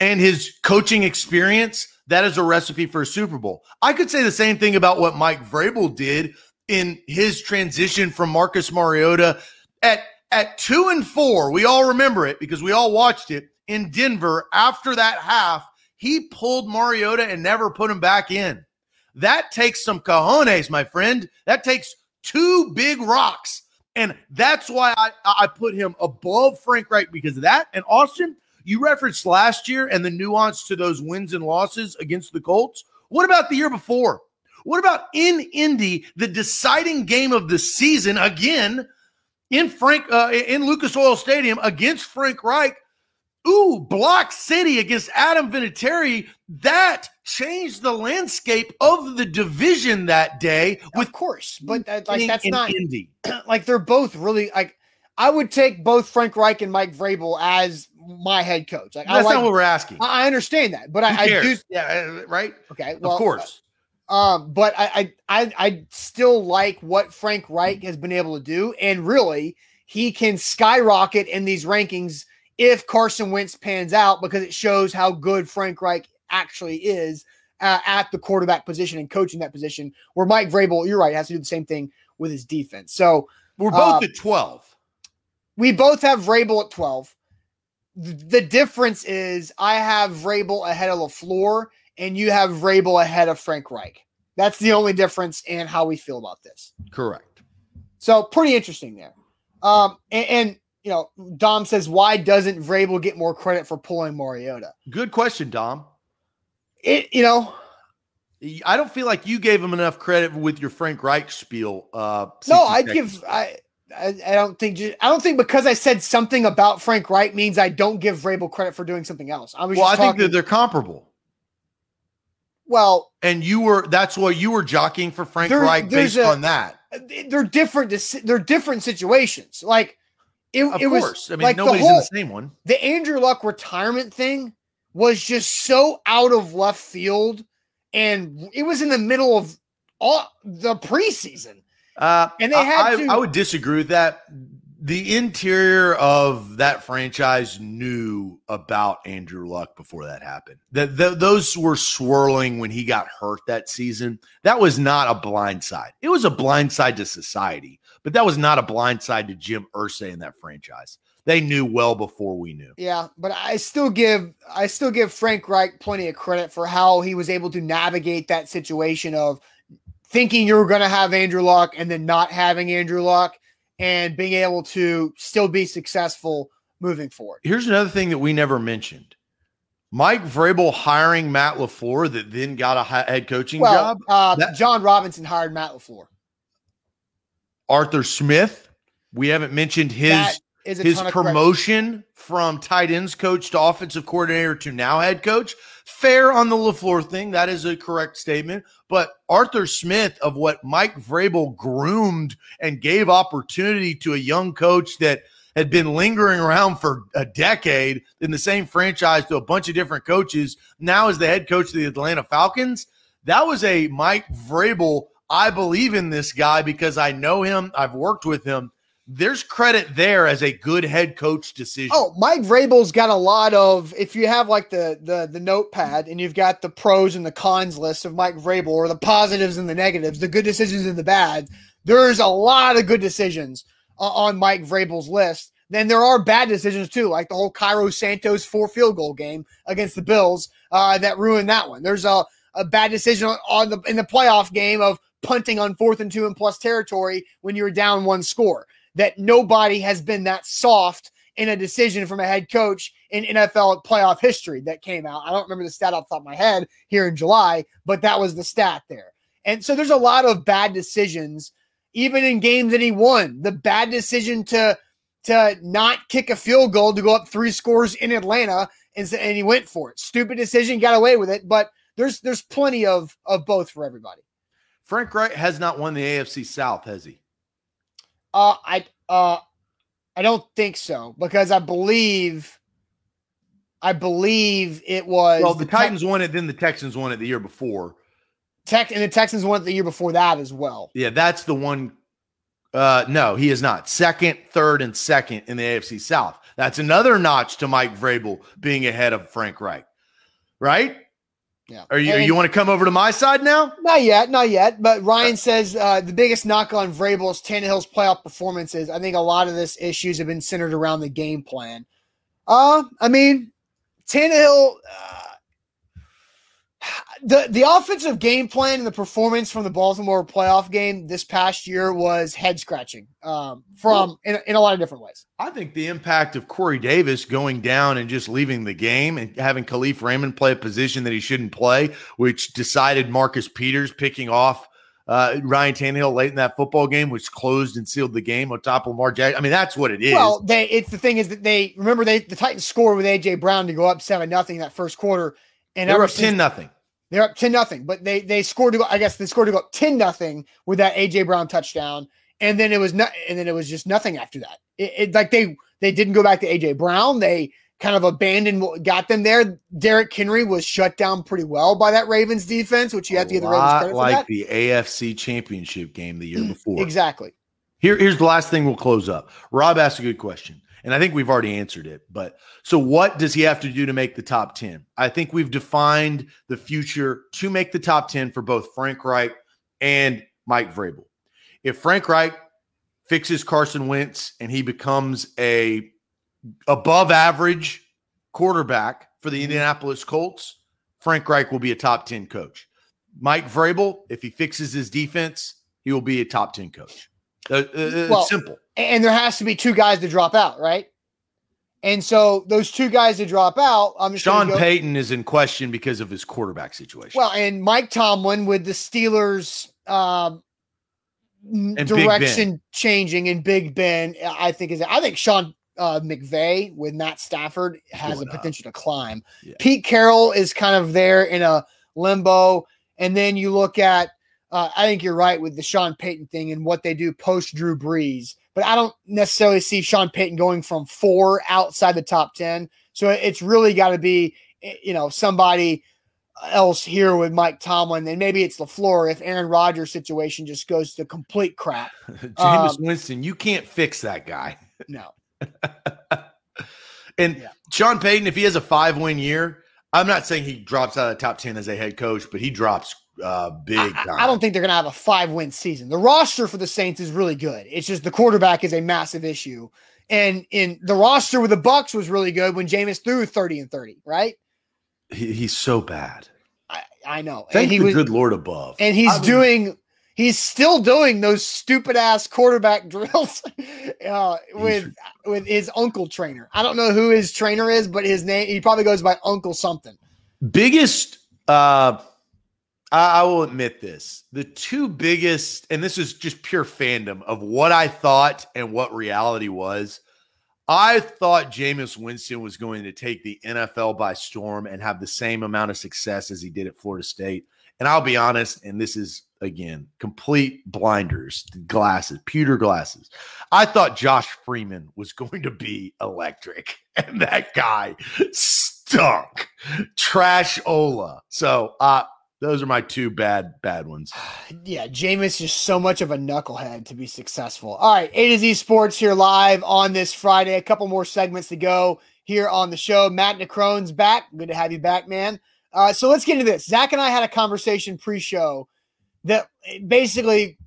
B: and his coaching experience, that is a recipe for a Super Bowl. I could say the same thing about what Mike Vrabel did in his transition from Marcus Mariota at at 2 and 4. We all remember it because we all watched it in Denver after that half he pulled Mariota and never put him back in. That takes some cojones, my friend. That takes two big rocks. And that's why I, I put him above Frank Reich because of that. And Austin, you referenced last year and the nuance to those wins and losses against the Colts. What about the year before? What about in Indy, the deciding game of the season again in Frank uh, in Lucas Oil Stadium against Frank Reich? Ooh, Block City against Adam Vinatieri. That changed the landscape of the division that day.
A: With of course, but that, like that's not Indy. [CLEARS THROAT] Like they're both really like. I would take both Frank Reich and Mike Vrabel as my head coach. Like
B: that's
A: like,
B: not what we're asking.
A: I understand that, but I, I, do.
B: Yeah, uh, right.
A: Okay,
B: well, of course.
A: Um, but I, I, I still like what Frank Reich has been able to do, and really, he can skyrocket in these rankings if Carson Wentz pans out because it shows how good Frank Reich actually is uh, at the quarterback position and coaching that position. Where Mike Vrabel, you're right, has to do the same thing with his defense. So
B: we're both uh, at 12.
A: We both have Vrabel at 12. The difference is I have Vrabel ahead of LaFleur and you have Vrabel ahead of Frank Reich. That's the only difference in how we feel about this.
B: Correct.
A: So pretty interesting there. Um, and, and you know, Dom says, why doesn't Vrabel get more credit for pulling Mariota?
B: Good question, Dom.
A: It, you know,
B: I don't feel like you gave him enough credit with your Frank Reich spiel. Uh,
A: no, I give I, I, I don't think I don't think because I said something about Frank Reich means I don't give Vrabel credit for doing something else.
B: I was well, I talking, think that they're comparable.
A: Well,
B: and you were that's why you were jockeying for Frank there, Reich based a, on that.
A: They're different. They're different situations. Like it,
B: of
A: it
B: course.
A: was
B: I mean, like nobody's the whole, in the same one.
A: The Andrew Luck retirement thing was just so out of left field, and it was in the middle of all the preseason.
B: Uh, and they had I, to, I would disagree with that the interior of that franchise knew about Andrew Luck before that happened. That those were swirling when he got hurt that season. That was not a blind side. It was a blind side to society, but that was not a blind side to Jim Irsay in that franchise. They knew well before we knew.
A: Yeah, but I still give I still give Frank Reich plenty of credit for how he was able to navigate that situation of thinking you were going to have Andrew Luck and then not having Andrew Luck and being able to still be successful moving forward.
B: Here's another thing that we never mentioned. Mike Vrabel hiring Matt LaFleur that then got a head coaching
A: well,
B: job.
A: Uh, that, Jon Robinson hired Matt LaFleur.
B: Arthur Smith. We haven't mentioned his his promotion from tight ends coach to offensive coordinator to now head coach. Fair on the LaFleur thing. That is a correct statement. But Arthur Smith, of what Mike Vrabel groomed and gave opportunity to a young coach that had been lingering around for a decade in the same franchise to a bunch of different coaches, now as the head coach of the Atlanta Falcons. That was a Mike Vrabel. I believe in this guy because I know him. I've worked with him there's credit there as a good head coach decision.
A: Oh, Mike Vrabel's got a lot of. If you have like the the the notepad and you've got the pros and the cons list of Mike Vrabel, or the positives and the negatives, the good decisions and the bad, there's a lot of good decisions uh, on Mike Vrabel's list. Then there are bad decisions too, like the whole Cairo Santos four field goal game against the Bills uh, that ruined that one. There's a a bad decision on the in the playoff game of punting on fourth and two and plus territory when you're down one score that nobody has been that soft in a decision from a head coach in NFL playoff history that came out. I don't remember the stat off the top of my head here in July, but that was the stat there. And so there's a lot of bad decisions, even in games that he won. The bad decision to to not kick a field goal to go up three scores in Atlanta, and, and he went for it. Stupid decision, got away with it. But there's there's plenty of of both for everybody.
B: Frank Reich has not won the AFC South, has he?
A: Uh, I uh, I don't think so because I believe I believe it was.
B: Well, the, the Titans won it, then the Texans won it the year before.
A: Tech and the Texans won it the year before that as well.
B: Yeah, that's the one. Uh, no, he is not. Second, third, and second in the AFC South. That's another notch to Mike Vrabel being ahead of Frank Reich, right?
A: Yeah.
B: Are you
A: And-
B: you want to come over to my side now?
A: Not yet, not yet. But Ryan says uh, the biggest knock on Vrabel's Tannehill's playoff performances. I think a lot of this issues have been centered around the game plan. Uh, I mean, Tannehill, uh, the the offensive game plan and the performance from the Baltimore playoff game this past year was head scratching. Um, from in, in a lot of different ways.
B: I think the impact of Corey Davis going down and just leaving the game and having Kalif Raymond play a position that he shouldn't play, which decided Marcus Peters picking off uh, Ryan Tannehill late in that football game, which closed and sealed the game on top of Lamar Jackson. I mean, that's what it is.
A: Well, they it's the thing is that they remember they the Titans scored with AJ Brown to go up seven nothing in that first quarter, and
B: they were up 10 nothing.
A: They're up 10 nothing, but they they scored to go, I guess they scored to go up 10 nothing with that AJ Brown touchdown. And then it was not and then it was just nothing after that. It, it like they they didn't go back to AJ Brown. They kind of abandoned what got them there. Derrick Henry was shut down pretty well by that Ravens defense, which you have to give the Ravens credit for
B: like the AFC Championship game the year mm, before.
A: Exactly.
B: Here, here's the last thing we'll close up. Rob asked a good question, and I think we've already answered it. But so, what does he have to do to make the top 10? I think we've defined the future to make the top 10 for both Frank Reich and Mike Vrabel. If Frank Reich fixes Carson Wentz and he becomes a above average quarterback for the Indianapolis Colts, Frank Reich will be a top 10 coach. Mike Vrabel, if he fixes his defense, he will be a top 10 coach. Uh, uh, uh,
A: Well,
B: simple.
A: And there has to be two guys to drop out, right? And so those two guys to drop out, I'm
B: Sean
A: go-
B: Payton is in question because of his quarterback situation.
A: Well, and Mike Tomlin with the Steelers um, n-
B: And Big
A: direction changing and Big Ben, I think is I think Sean uh, McVay with Matt Stafford has
B: Going
A: a
B: up.
A: potential to climb.
B: Yeah.
A: Pete Carroll is kind of there in a limbo, and then you look at. Uh, I think you're right with the Sean Payton thing and what they do post Drew Brees, but I don't necessarily see Sean Payton going from four outside the top ten. So it's really got to be, eh, you know, somebody else here with Mike Tomlin, and maybe it's Lafleur if Aaron Rodgers' situation just goes to complete crap. [LAUGHS]
B: Jameis
A: um,
B: Winston, you can't fix that guy. [LAUGHS]
A: No,
B: And
A: Yeah.
B: Sean Payton, if he has a five win year, I'm not saying he drops out of the top 10 as a head coach, but he drops uh, big
A: I. I don't think they're going to have a five-win season. The roster for the Saints is really good. It's just the quarterback is a massive issue, and in the roster with the Bucs was really good when Jameis threw 30 and 30. Right?
B: He- he's so bad.
A: I, I know,
B: Thank
A: and he
B: the
A: was,
B: good Lord above.
A: and he's
B: I mean,
A: doing. He's still doing those stupid ass quarterback [LAUGHS] drills uh, with with his uncle trainer. I don't know who his trainer is, but his name he probably goes by Uncle something.
B: biggest uh I, I will admit this. The two biggest and this is just pure fandom of what i thought and what reality was i thought Jameis winston was going to take the nfl by storm and have the same amount of success as he did at florida state. And i'll be honest and this is again complete blinders glasses pewter glasses. I thought josh freeman was going to be electric [LAUGHS] and that guy stunk. Trash Ola. So uh those are my two bad bad ones. [SIGHS]
A: Yeah, Jameis is so much of a knucklehead to be successful. All right, A to Z Sports here live on this Friday. A couple more segments to go here on the show. Matt Necrone's back. Good to have you back, man. Uh, so let's get into this. Zach and I had a conversation pre-show that basically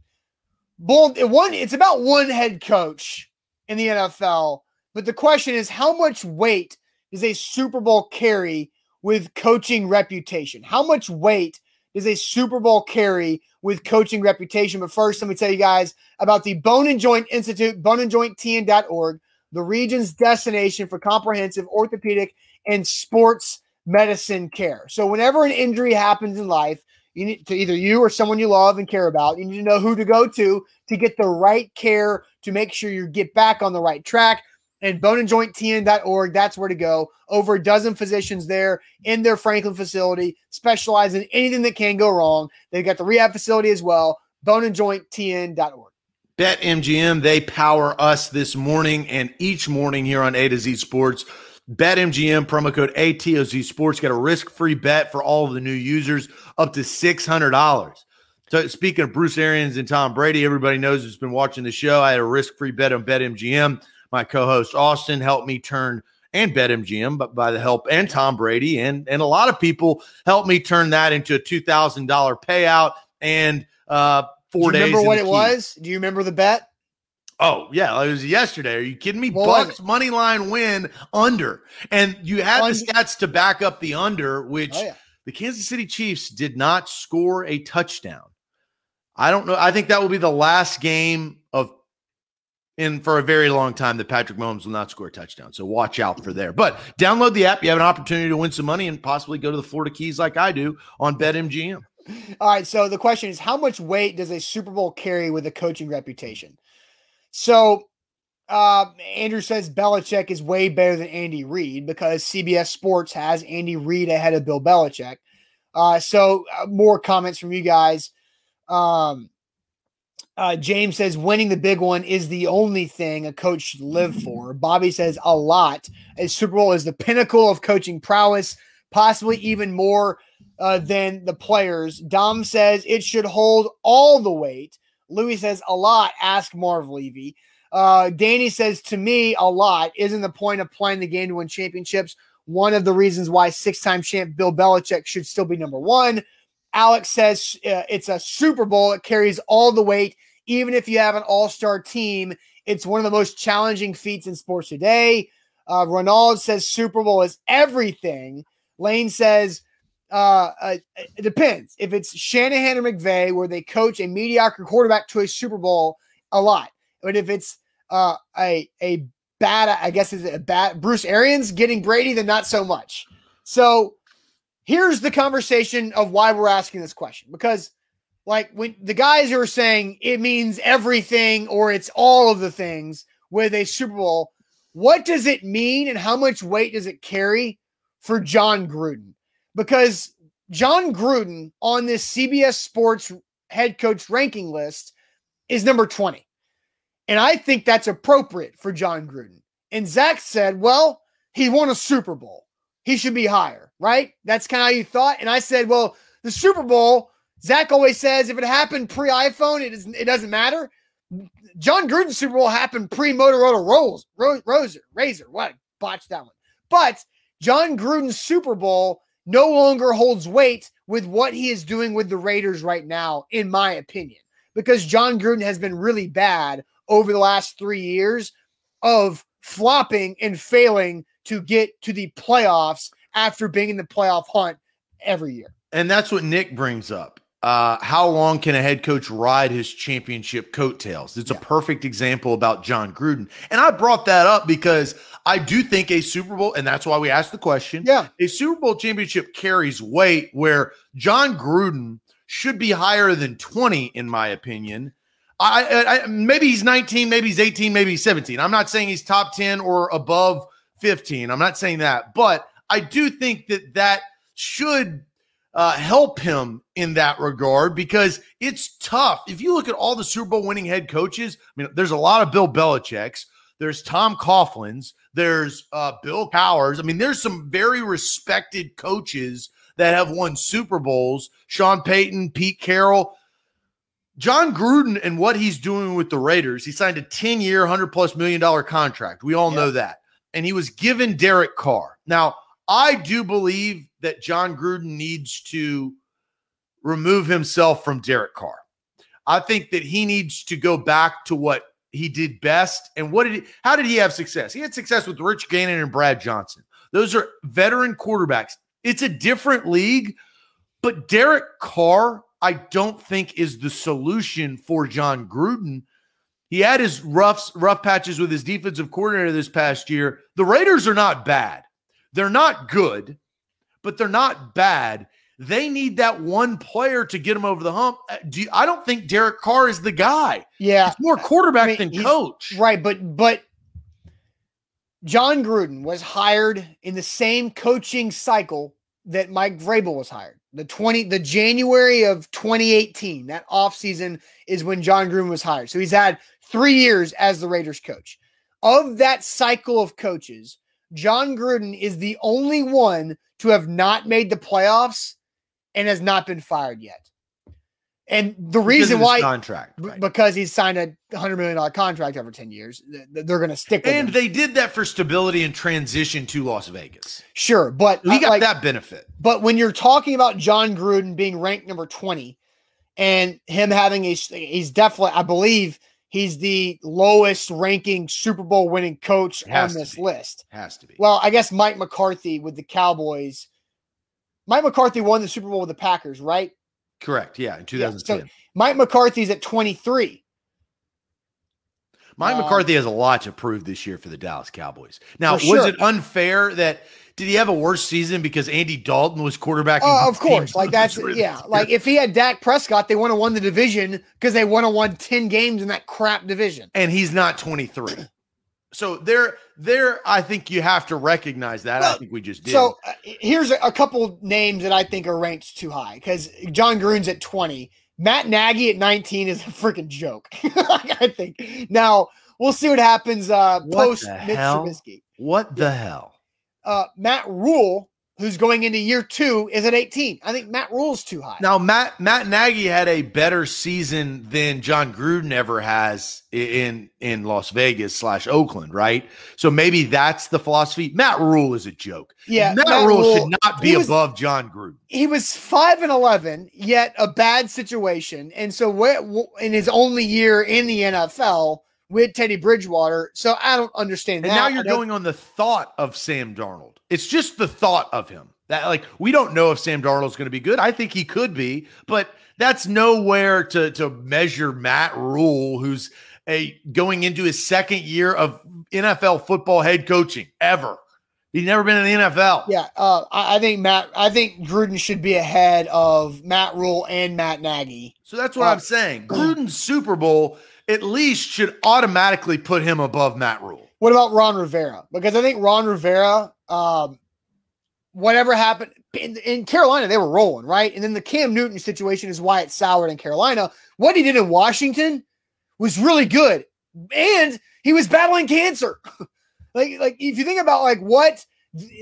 A: one. It's about one head coach in the NFL, but the question is, how much weight does a Super Bowl carry with coaching reputation? How much weight does a Super Bowl carry with coaching reputation? But first, let me tell you guys about the Bone and Joint Institute, boneandjointtn.org, the region's destination for comprehensive orthopedic and sports medicine care. So, whenever an injury happens in life, you need to either you or someone you love and care about, you need to know who to go to to get the right care to make sure you get back on the right track and boneandjointtn.org. That's where to go. Over a dozen physicians there in their Franklin facility, specialize in anything that can go wrong. They've got the rehab facility as well. Boneandjointtn.org.
B: Bet MGM, they power us this morning and each morning here on A to Z Sports. BetMGM promo code ATOZ Sports. Get a risk free bet for all of the new users up to $600. So, speaking of Bruce Arians and Tom Brady, everybody knows who's been watching the show. I had a risk free bet on BetMGM. My co host Austin helped me turn and BetMGM, but by the help and Tom Brady and and a lot of people helped me turn that into a two thousand dollar payout and uh four
A: Do you
B: days.
A: Remember what it
B: key.
A: was? Do you remember the bet?
B: Oh yeah, it was yesterday. Are you kidding me?
A: What
B: Bucs money line win under, and you had the stats to back up the under, which
A: Oh yeah.
B: the Kansas City Chiefs did not score a touchdown. I don't know. I think that will be the last game of in for a very long time that Patrick Mahomes will not score a touchdown. So watch out for there. But download the app. You have an opportunity to win some money and possibly go to the Florida Keys like I do on BetMGM.
A: All right. So the question is, how much weight does a Super Bowl carry with a coaching reputation? So uh, Andrew says Belichick is way better than Andy Reid because CBS Sports has Andy Reid ahead of Bill Belichick. Uh, so uh, more comments from you guys. Um, uh, James says winning the big one is the only thing a coach should live for. Bobby says a lot. A Super Bowl is the pinnacle of coaching prowess, possibly even more uh, than the players. Dom says it should hold all the weight. Louis says a lot. Ask Marv Levy. Uh, Danny says to me a lot. Isn't the point of playing the game to win championships one of the reasons why six-time champ Bill Belichick should still be number one? Alex says uh, it's a Super Bowl. It carries all the weight, even if you have an all-star team. It's one of the most challenging feats in sports today. Uh, Ronald says Super Bowl is everything. Lane says uh, uh, it depends. If it's Shanahan or McVay, where they coach a mediocre quarterback to a Super Bowl, a lot. But if it's uh, a a bad, I guess is a bad Bruce Arians getting Brady, then not so much. So here's the conversation of why we're asking this question because like when the guys who are saying it means everything or it's all of the things with a Super Bowl, what does it mean and how much weight does it carry for Jon Gruden? Because Jon Gruden on this CBS Sports head coach ranking list is number 20. And I think that's appropriate for Jon Gruden. And Zach said, well, he won a Super Bowl. He should be higher, right? That's kind of how you thought. And I said, well, the Super Bowl, Zach always says if it happened pre iPhone, it, doesn't matter. Jon Gruden's Super Bowl happened pre Motorola Rolls, Ro- Roser, Razor. What? Botched that one. But Jon Gruden's Super Bowl no longer holds weight with what he is doing with the Raiders right now, in my opinion, because Jon Gruden has been really bad over the last three years of flopping and failing to get to the playoffs after being in the playoff hunt every year.
B: And that's what Nick brings up. Uh, how long can a head coach ride his championship coattails? It's
A: Yeah.
B: a perfect example about Jon Gruden. And I brought that up because I do think a Super Bowl, and that's why we asked the question.
A: Yeah.
B: A Super Bowl championship carries weight where Jon Gruden should be higher than 20, in my opinion. I, I, I maybe he's 19, maybe he's 18, maybe he's 17. I'm not saying he's top 10 or above 15. I'm not saying that, but I do think that that should uh, help him in that regard because it's tough. If you look at all the Super Bowl winning head coaches, I mean, there's a lot of Bill Belichick's, there's Tom Coughlin's, there's uh, Bill Cowher's. I mean, there's some very respected coaches that have won Super Bowls. Sean Payton, Pete Carroll. Jon Gruden and what he's doing with the Raiders, he signed a 10 year, 100 plus million dollar contract. We all
A: Yeah.
B: know that. And he was given Derek Carr. Now, I do believe that Jon Gruden needs to remove himself from Derek Carr. I think that he needs to go back to what he did best. And what did he, how did he have success? He had success with Rich Gannon and Brad Johnson. Those are veteran quarterbacks. It's a different league, but Derek Carr, I don't think is the solution for Jon Gruden. He had his rough rough patches with his defensive coordinator this past year. The Raiders are not bad. They're not good, but they're not bad. They need that one player to get them over the hump. Uh, Do you, I don't think Derek Carr is the guy.
A: Yeah.
B: He's more quarterback
A: I mean,
B: than coach.
A: Right, but but Jon Gruden was hired in the same coaching cycle that Mike Vrabel was hired. The 20 the January of 2018, that offseason is when Jon Gruden was hired. So he's had 3 years as the Raiders coach. Of that cycle of coaches, Jon Gruden is the only one to have not made the playoffs and has not been fired yet. And the reason why
B: contract
A: right. because he's signed a hundred million dollar contract over 10 years, they're going to stick
B: And
A: him.
B: they did that for stability and transition to Las Vegas.
A: Sure. But
B: he got like, that benefit.
A: But when you're talking about Jon Gruden being ranked number 20 and him having a, he's definitely, I believe he's the lowest ranking Super Bowl winning coach on this list.
B: Has to be.
A: Well, I guess Mike McCarthy with the Cowboys. Mike McCarthy won the Super Bowl with the Packers, right?
B: Correct. Yeah, in 2010. Yeah, so
A: Mike McCarthy's at 23.
B: Mike um, McCarthy has a lot to prove this year for the Dallas Cowboys. Now, was sure. it unfair that did he have a worse season because Andy Dalton was quarterback?
A: Oh, uh, of course. Like that's [LAUGHS] yeah. Like if he had Dak Prescott, they would have won the division because they would have won 10 games in that crap division.
B: And he's not 23. so there, there, I think you have to recognize that. Well, I think we just did.
A: So uh, here's a, a, couple names that I think are ranked too high because Jon Gruden's at 20. Matt Nagy at 19 is a freaking joke. [LAUGHS] I think. Now we'll see what happens uh, what post Mitch Trubisky.
B: What the hell?
A: Uh, Matt Rhule, who's going into year two, is at 18. I think Matt Rhule's too high.
B: Now, Matt Matt Nagy had a better season than Jon Gruden ever has in in Las Vegas slash Oakland, right? So maybe that's the philosophy. Matt Rhule is a joke.
A: Yeah,
B: Matt, Matt Rhule should not be was, above Jon Gruden.
A: He was five and eleven, yet a bad situation, and so in his only year in the NFL with Teddy Bridgewater. So I don't understand
B: and
A: that.
B: now you're going on the thought of Sam Darnold. It's just the thought of him. That like we don't know if Sam Darnold's going to be good. I think he could be, but that's nowhere to to measure Matt Rhule, who's a going into his second year of NFL football head coaching ever. He's never been in the NFL.
A: Yeah, uh, I, I, think Matt. I think Gruden should be ahead of Matt Rhule and Matt Nagy.
B: So that's what uh, I'm saying. Gruden's Super Bowl at least should automatically put him above Matt Rhule.
A: What about Ron Rivera? Because I think Ron Rivera, um, whatever happened in, in, Carolina, they were rolling, right? And then the Cam Newton situation is why it soured in Carolina. What he did in Washington was really good. And he was battling cancer. [LAUGHS] like, like if you think about like what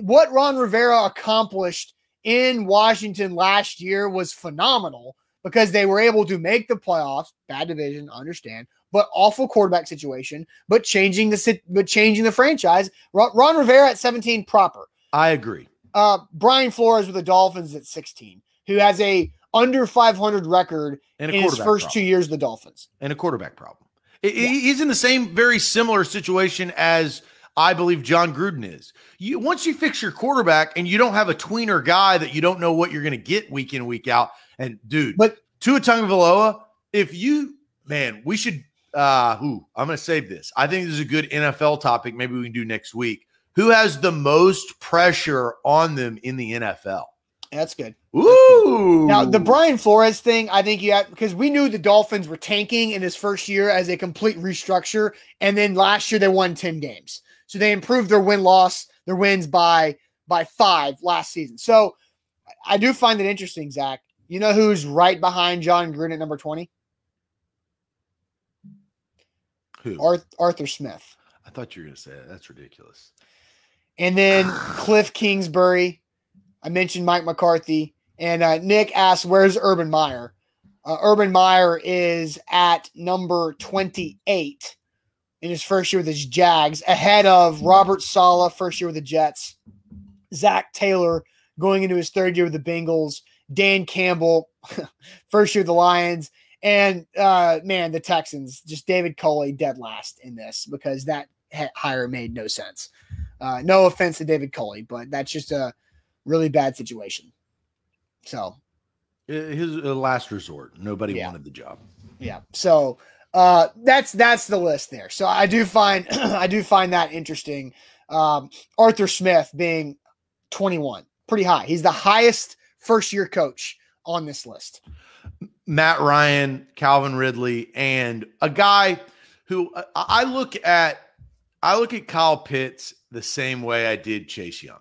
A: what Ron Rivera accomplished in Washington last year was phenomenal because they were able to make the playoffs. Bad division, understand, but awful quarterback situation. But changing the but changing the franchise. Ron Rivera at 17 proper.
B: I agree.
A: Uh, Brian Flores with the Dolphins at 16, who has a under 500 record in his first problem. two years of the Dolphins,
B: and a quarterback problem. Yeah. He's in the same very similar situation as I believe Jon Gruden is. You once you fix your quarterback and you don't have a tweener guy that you don't know what you're going to get week in week out, and dude,
A: but
B: Tua Tagovailoa, if you man, we should. Uh, who I'm going to save this. I think this is a good NFL topic. Maybe we can do next week. Who has the most pressure on them in the NFL?
A: That's good.
B: Ooh.
A: Now the Brian Flores thing, I think you have because we knew the Dolphins were tanking in his first year as a complete restructure, and then last year they won ten games, so they improved their win loss, their wins by by five last season. So I do find it interesting, Zach. You know who's right behind Jon Gruden at number 20?
B: Who?
A: Arth- Arthur Smith.
B: I thought you were going to say that. That's ridiculous.
A: And then [SIGHS] Cliff Kingsbury. I mentioned Mike McCarthy. And uh, Nick asked, where's Urban Meyer? Uh, Urban Meyer is at number 28 in his first year with his Jags, ahead of Robert Saleh, first year with the Jets, Zac Taylor going into his third year with the Bengals, Dan Campbell, [LAUGHS] first year of the Lions, and uh, man, the Texans, just David Culley dead last in this because that hire made no sense. Uh, no offense to David Culley, but that's just a really bad situation. So,
B: his uh, last resort. Nobody yeah. wanted the job.
A: Yeah. So uh, that's that's the list there. So I do find [CLEARS THROAT] I do find that interesting. Um, Arthur Smith being 21, pretty high. He's the highest first year coach on this list.
B: Matt Ryan, Calvin Ridley, and a guy who I look at I look at Kyle Pitts the same way I did Chase Young.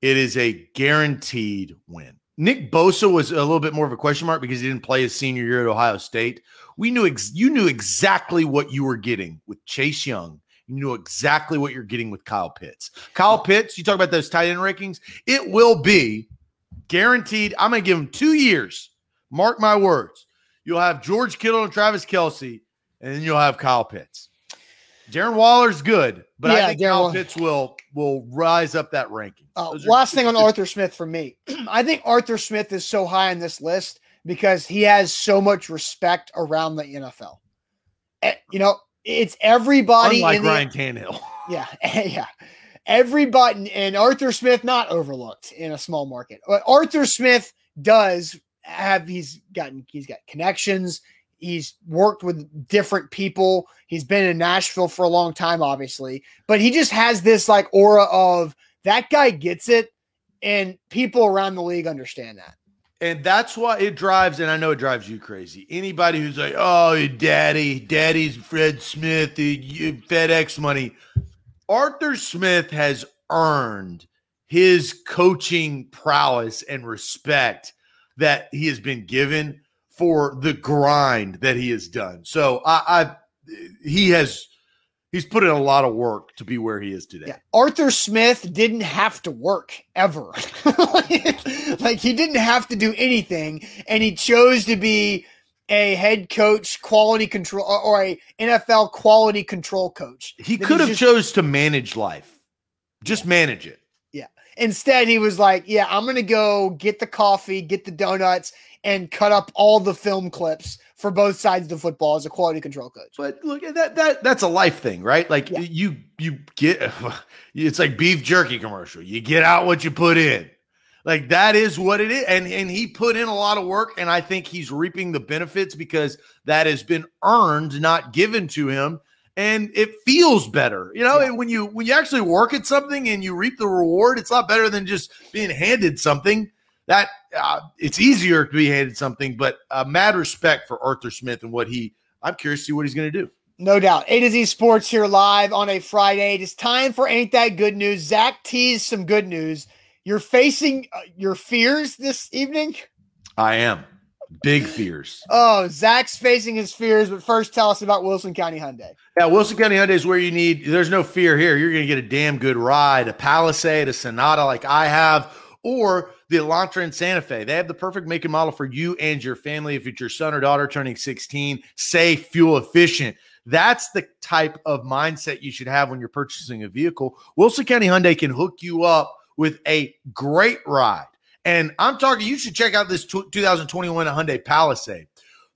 B: It is a guaranteed win. Nick Bosa was a little bit more of a question mark because he didn't play his senior year at Ohio State. We knew ex- you knew exactly what you were getting with Chase Young you knew exactly what you're getting with Kyle Pitts. Kyle Pitts, you talk about those tight end rankings, it will be guaranteed. I'm going to give him two years. Mark my words. You'll have George Kittle and Travis Kelce, and then you'll have Kyle Pitts. Darren Waller's good, but yeah, I think Darren Kyle Pitts will will rise up that ranking.
A: Uh, last thing on Arthur Smith for me, [CLEARS THROAT] I think Arthur Smith is so high on this list because he has so much respect around the NFL. You know, it's everybody.
B: Unlike
A: in
B: the, Ryan Tannehill. [LAUGHS]
A: Yeah, [LAUGHS] yeah. Everybody and Arthur Smith not overlooked in a small market. Arthur Smith does have he's gotten he's got connections. He's worked with different people. He's been in Nashville for a long time, obviously, but he just has this like aura of that guy gets it, and people around the league understand that.
B: And that's why it drives, and I know it drives you crazy. Anybody who's like, oh, daddy, daddy's Fred Smith, the FedEx money. Arthur Smith has earned his coaching prowess and respect that he has been given for the grind that he has done. So I, I he has he's put in a lot of work to be where he is today. Yeah.
A: Arthur Smith didn't have to work ever. [LAUGHS] like, like, he didn't have to do anything and he chose to be a head coach quality control or a NFL quality control coach.
B: He could have just, chose to manage life. Just manage it.
A: Instead he was like, yeah, I'm going to go get the coffee, get the donuts and cut up all the film clips for both sides of the football as a quality control coach.
B: But look at that that that's a life thing, right? Like yeah. you you get [LAUGHS] it's like beef jerky commercial. You get out what you put in. Like that is what it is. And and he put in a lot of work and I think he's reaping the benefits because that has been earned, not given to him. And it feels better. You know, yeah. when you when you actually work at something and you reap the reward, it's a lot better than just being handed something that uh, it's easier to be handed something, but uh, mad respect for Arthur Smith and what he. I'm curious to see what he's going to do.
A: No doubt. A to Z Sports here live on a Friday. It is time for Ain't That Good News. Zach teased some good news. You're facing uh, your fears this evening?
B: I am. Big fears.
A: oh, Zach's facing his fears, but first tell us about Wilson County Hyundai.
B: Yeah, Wilson County Hyundai is where you need, there's no fear here. You're going to get a damn good ride, a Palisade, a Sonata like I have, or the Elantra and Santa Fe. They have the perfect make and model for you and your family. If it's your son or daughter turning 16, safe, fuel efficient. That's the type of mindset you should have when you're purchasing a vehicle. Wilson County Hyundai can hook you up with a great ride. And I'm talking, you should check out this 2021 Hyundai Palisade.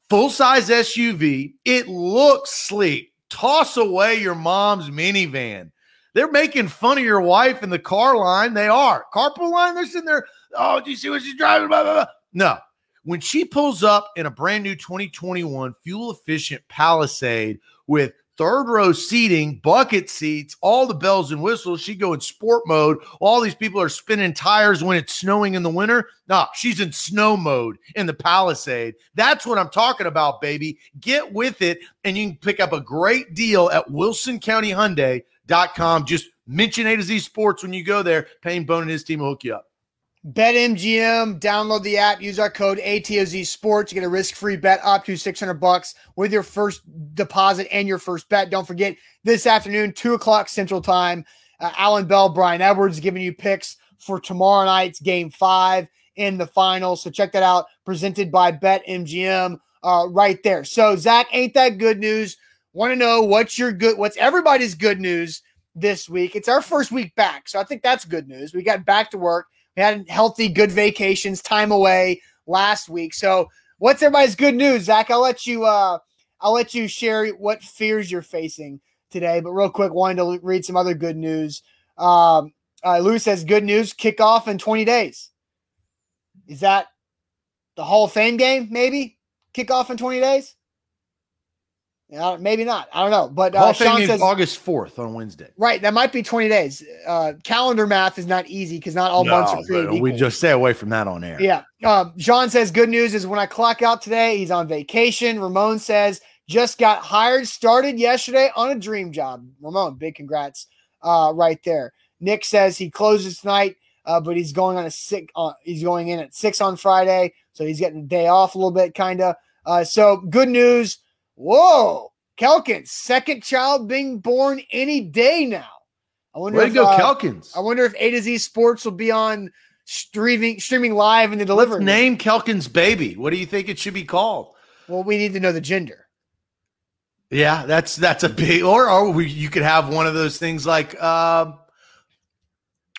B: Full size SUV. It looks sleek. Toss away your mom's minivan. They're making fun of your wife in the car line. They are. Carpool line, they're sitting there Oh, do you see what she's driving? Blah, blah, blah. No. When she pulls up in a brand new 2021 fuel efficient Palisade with third row seating, bucket seats, all the bells and whistles. She go in sport mode. All these people are spinning tires when it's snowing in the winter. No, she's in snow mode in the Palisade. That's what I'm talking about, baby. Get with it, and you can pick up a great deal at WilsonCountyHyundai.com. Just mention A to Z Sports when you go there. Payne Bone and his team will hook you up.
A: BetMGM, download the app, use our code ATOZ Sports, you get a risk-free bet up to 600 bucks with your first deposit and your first bet. Don't forget, this afternoon, 2 o'clock Central Time, uh, Alan Bell, Brian Edwards giving you picks for tomorrow night's game five in the final. So check that out, presented by BetMGM uh, right there. So, Zach, ain't that good news? Want to know what's your good, what's everybody's good news this week? It's our first week back. So I think that's good news. We got back to work we had healthy, good vacations, time away last week. So, what's everybody's good news, Zach? I'll let you. Uh, I'll let you share what fears you're facing today. But real quick, wanted to read some other good news. Um, uh, Lou says, "Good news: kickoff in 20 days." Is that the Hall of Fame game? Maybe kickoff in 20 days. Yeah, maybe not. I don't know. But uh, Sean says
B: August fourth on Wednesday.
A: Right, that might be twenty days. Uh, calendar math is not easy because not all no, months are created.
B: We just stay away from that on air.
A: Yeah. Um, Sean says good news is when I clock out today, he's on vacation. Ramon says just got hired, started yesterday on a dream job. Ramon, big congrats, uh, right there. Nick says he closes tonight, uh, but he's going on a sick. Uh, he's going in at six on Friday, so he's getting a day off a little bit, kind of. Uh, so good news Whoa. Kelkins, second child being born any day now.
B: I wonder Way if, to go, uh, Kelkins.
A: I wonder if A to Z Sports will be on streaming streaming live in the delivery.
B: Let's name Kelkins baby. What do you think it should be called?
A: Well, we need to know the gender.
B: Yeah, that's that's a big. Or or we, you could have one of those things like, uh,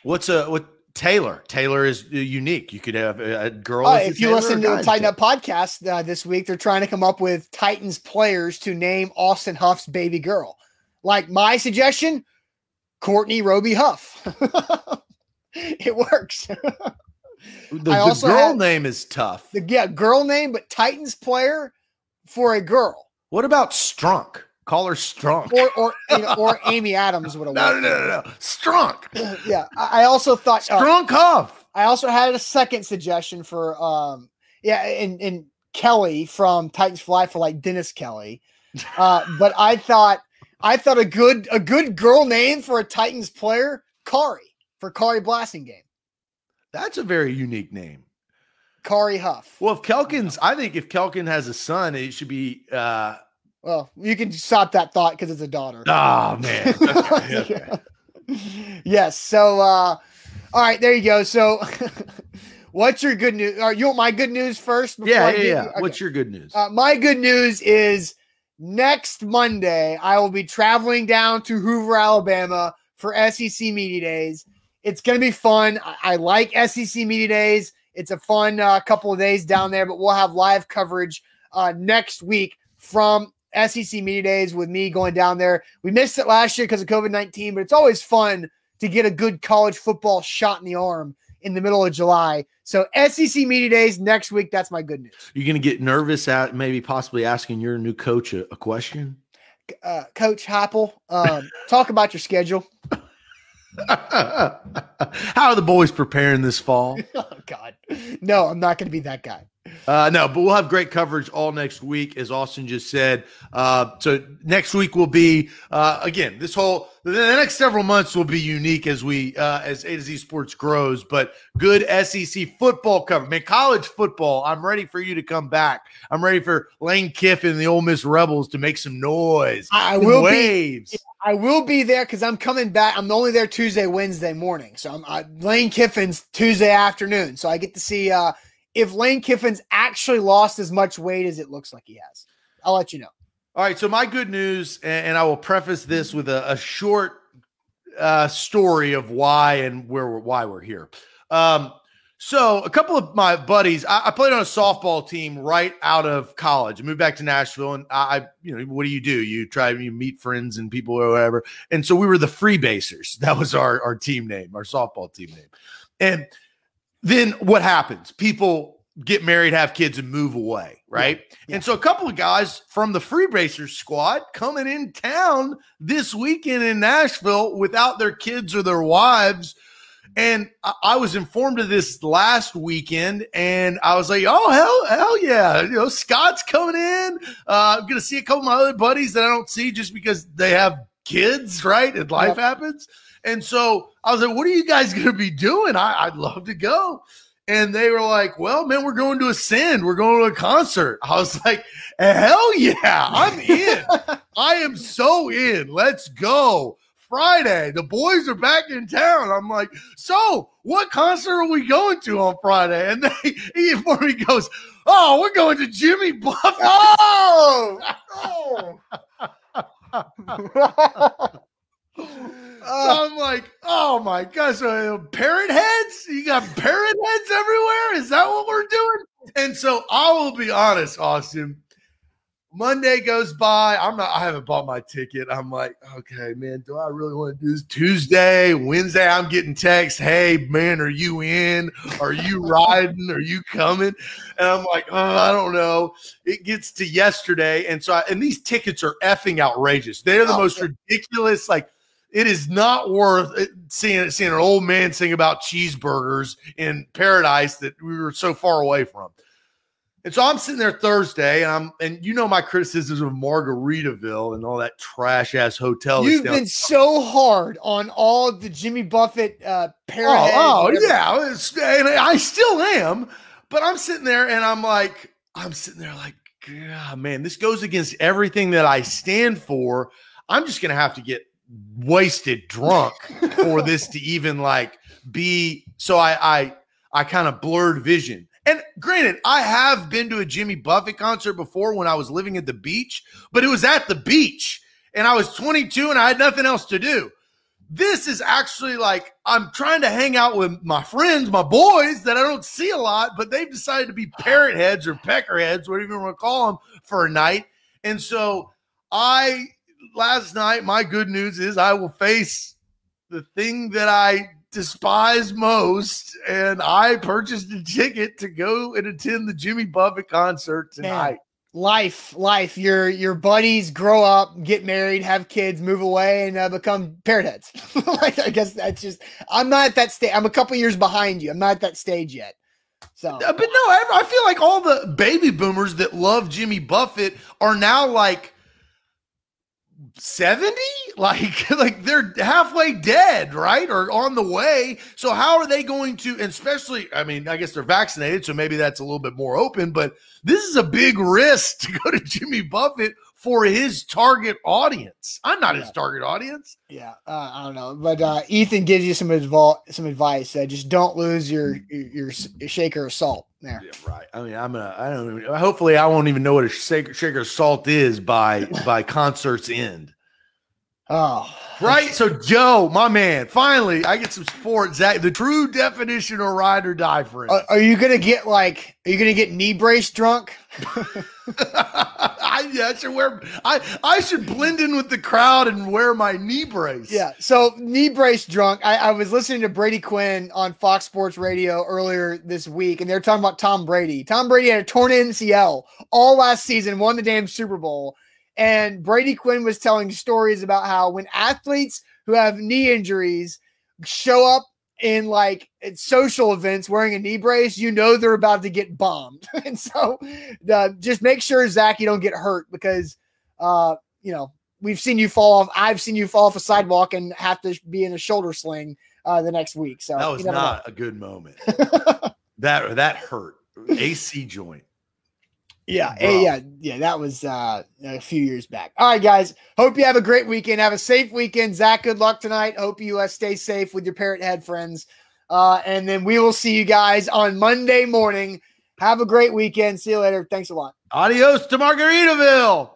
B: what's a what Taylor. Taylor is unique. You could have a girl.
A: Uh, if you listen to the Tighten Up podcast uh, this week, they're trying to come up with Titans players to name Austin Huff's baby girl. Like my suggestion, Courtney Roby Huff. [LAUGHS] it works. [LAUGHS]
B: the, the girl had, name is tough.
A: The, yeah, girl name, but Titans player for a girl.
B: What about Strunk? Call her Strunk.
A: Or or you know, or [LAUGHS] Amy Adams would have
B: no, no, no, no, no. Strunk. [CLEARS THROAT]
A: yeah. I, I also thought
B: uh, Strunk uh, Huff.
A: I also had a second suggestion for um yeah, and and Kelly from Titans Fly for like Dennis Kelly. [LAUGHS] Uh, but I thought I thought a good a good girl name for a Titans player, Khari, for Khari Blasingame.
B: That's a very unique name.
A: Khari Huff.
B: Well, if Kelkins, I think if Kelkin has a son, it should be uh
A: well, you can stop that thought because it's a daughter.
B: Oh man. [LAUGHS] Okay. [LAUGHS]
A: yes. So uh all right, there you go. So [LAUGHS] what's your good news? Are you want my good news first?
B: Yeah, yeah, yeah. Okay. What's your good news?
A: Uh, my good news is next Monday, I will be traveling down to Hoover, Alabama for SEC Media Days. It's going to be fun. I, I, like SEC Media Days. It's a fun uh, couple of days down there, but we'll have live coverage uh, next week from SEC Media Days with me going down there. We missed it last year because of COVID 19, but it's always fun to get a good college football shot in the arm in the middle of July. So SEC Media Days next week. That's my good news.
B: You're going to get nervous at maybe possibly asking your new coach a, a question?
A: Uh, coach Heupel, um, [LAUGHS] talk about your schedule. [LAUGHS]
B: How are the boys preparing this fall? [LAUGHS]
A: oh God, no, I'm not going to be that guy.
B: Uh, no, but we'll have great coverage all next week, as Austin just said. Uh, so next week will be uh, again this whole the next several months will be unique as we uh, as A to Z Sports grows. But good SEC football cover, man, college football. I'm ready for you to come back. I'm ready for Lane Kiffin and the Ole Miss Rebels to make some noise.
A: I will waves. Be, I will be there because I'm coming back. I'm only there Tuesday, Wednesday morning. So I'm uh, Lane Kiffin's Tuesday afternoon. So I get to see uh, if Lane Kiffin's actually lost as much weight as it looks like he has. I'll let you know.
B: All right. So my good news, and I will preface this with a, a short uh, story of why and where why we're here. Um, so a couple of my buddies, I, I, played on a softball team right out of college. I moved back to Nashville, and I, you know, what do you do? You try you meet friends and people or whatever. And so we were the Freebasers. [LAUGHS] That was our our team name, our softball team name. And then what happens? People get married, have kids, and move away, right? Yeah. Yeah. And so a couple of guys from the Freebasers squad coming in town this weekend in Nashville without their kids or their wives. And I, was informed of this last weekend, and I was like, "Oh hell, hell yeah! You know, Scott's coming in. Uh, I'm gonna see a couple of my other buddies that I don't see just because they have kids, right? And life yep. happens." And so I was like, what are you guys [LAUGHS] going to be doing? I, would love to go. And they were like, well, man, we're going to Ascend. We're going to a concert. [LAUGHS] I was like, hell yeah, I'm in. I am so in. Let's go. Friday, the boys are back in town. I'm like, so what concert are we going to on Friday? And they, he informed me, goes, oh, we're going to Jimmy Buffett. Oh, oh. [LAUGHS] So I'm like, oh my gosh, so parrot heads? You got parrot heads everywhere? Is that what we're doing? And so I will be honest, Austin. Monday goes by. I'm not, I haven't bought my ticket. I'm like, okay, man, do I really want to do this? Tuesday, Wednesday, I'm getting texts. Hey, man, are you in? Are you riding? Are you coming? And I'm like, oh, I don't know. It gets to yesterday. And so, I, and these tickets are effing outrageous. They're the oh, most ridiculous, like it is not worth seeing seeing an old man sing about cheeseburgers in paradise that we were so far away from. And so I'm sitting there Thursday, and I'm and you know my criticisms of Margaritaville and all that trash ass hotel.
A: You've been so hard on all the Jimmy Buffett uh
B: Oh, oh yeah, and I still am. But I'm sitting there and I'm like, I'm sitting there like, God, man, this goes against everything that I stand for. I'm just gonna have to get wasted drunk for this to even like be so I I I kind of blurred vision. And granted, I have been to a Jimmy Buffett concert before when I was living at the beach, but it was at the beach and I was 22 and I had nothing else to do. This is actually like I'm trying to hang out with my friends, my boys that I don't see a lot, but they've decided to be parrot heads or pecker heads, whatever you want to call them, for a night. And so I last night, my good news is I will face the thing that I despise most, and I purchased a ticket to go and attend the Jimmy Buffett concert tonight. Man,
A: life, life. Your your buddies grow up, get married, have kids, move away, and uh, become parrot heads. [LAUGHS] like I guess that's just. I'm not at that stage. I'm a couple years behind you. I'm not at that stage yet. So, uh,
B: but no, I, I feel like all the baby boomers that love Jimmy Buffett are now like 70 [LAUGHS] like like they're halfway dead right? Or on the way. So how are they going to and especially i mean i guess they're vaccinated so maybe that's a little bit more open but this is a big risk [LAUGHS] to go to jimmy buffett for his target audience. I'm not yeah. his target audience.
A: Yeah uh, i don't know but uh, ethan gives you some advice some advice uh, just don't lose your your, your shaker of salt there.
B: Yeah, right. I mean, I'm gonna. I don't. Even, hopefully, I won't even know what a shaker, salt is by by concert's end.
A: Oh,
B: right. So, Joe, my man, finally, I get some sports. Zach, the true definition of ride or die for
A: him. are you gonna get like? Are you gonna get knee brace drunk? [LAUGHS]
B: I, yeah, I should wear. I I should blend in with the crowd and wear my knee brace.
A: Yeah. So knee brace drunk. I, I was listening to Brady Quinn on Fox Sports Radio earlier this week, and they're talking about Tom Brady. Tom Brady had a torn MCL all last season, won the damn Super Bowl, and Brady Quinn was telling stories about how when athletes who have knee injuries show up in like social events wearing a knee brace, you know they're about to get bombed. [LAUGHS] and so uh, just make sure, Zach, you don't get hurt because, uh, you know, we've seen you fall off. I've seen you fall off a sidewalk and have to be in a shoulder sling uh, the next week. So
B: that was not know. a good moment. [LAUGHS] that that hurt. AC joint.
A: Yeah, Bro. yeah, yeah. That was uh, a few years back. All right, guys. Hope you have a great weekend. Have a safe weekend. Zach, good luck tonight. Hope you uh, stay safe with your parrot head friends. Uh, and then we will see you guys on Monday morning. Have a great weekend. See you later. Thanks a lot.
B: Adios to Margaritaville.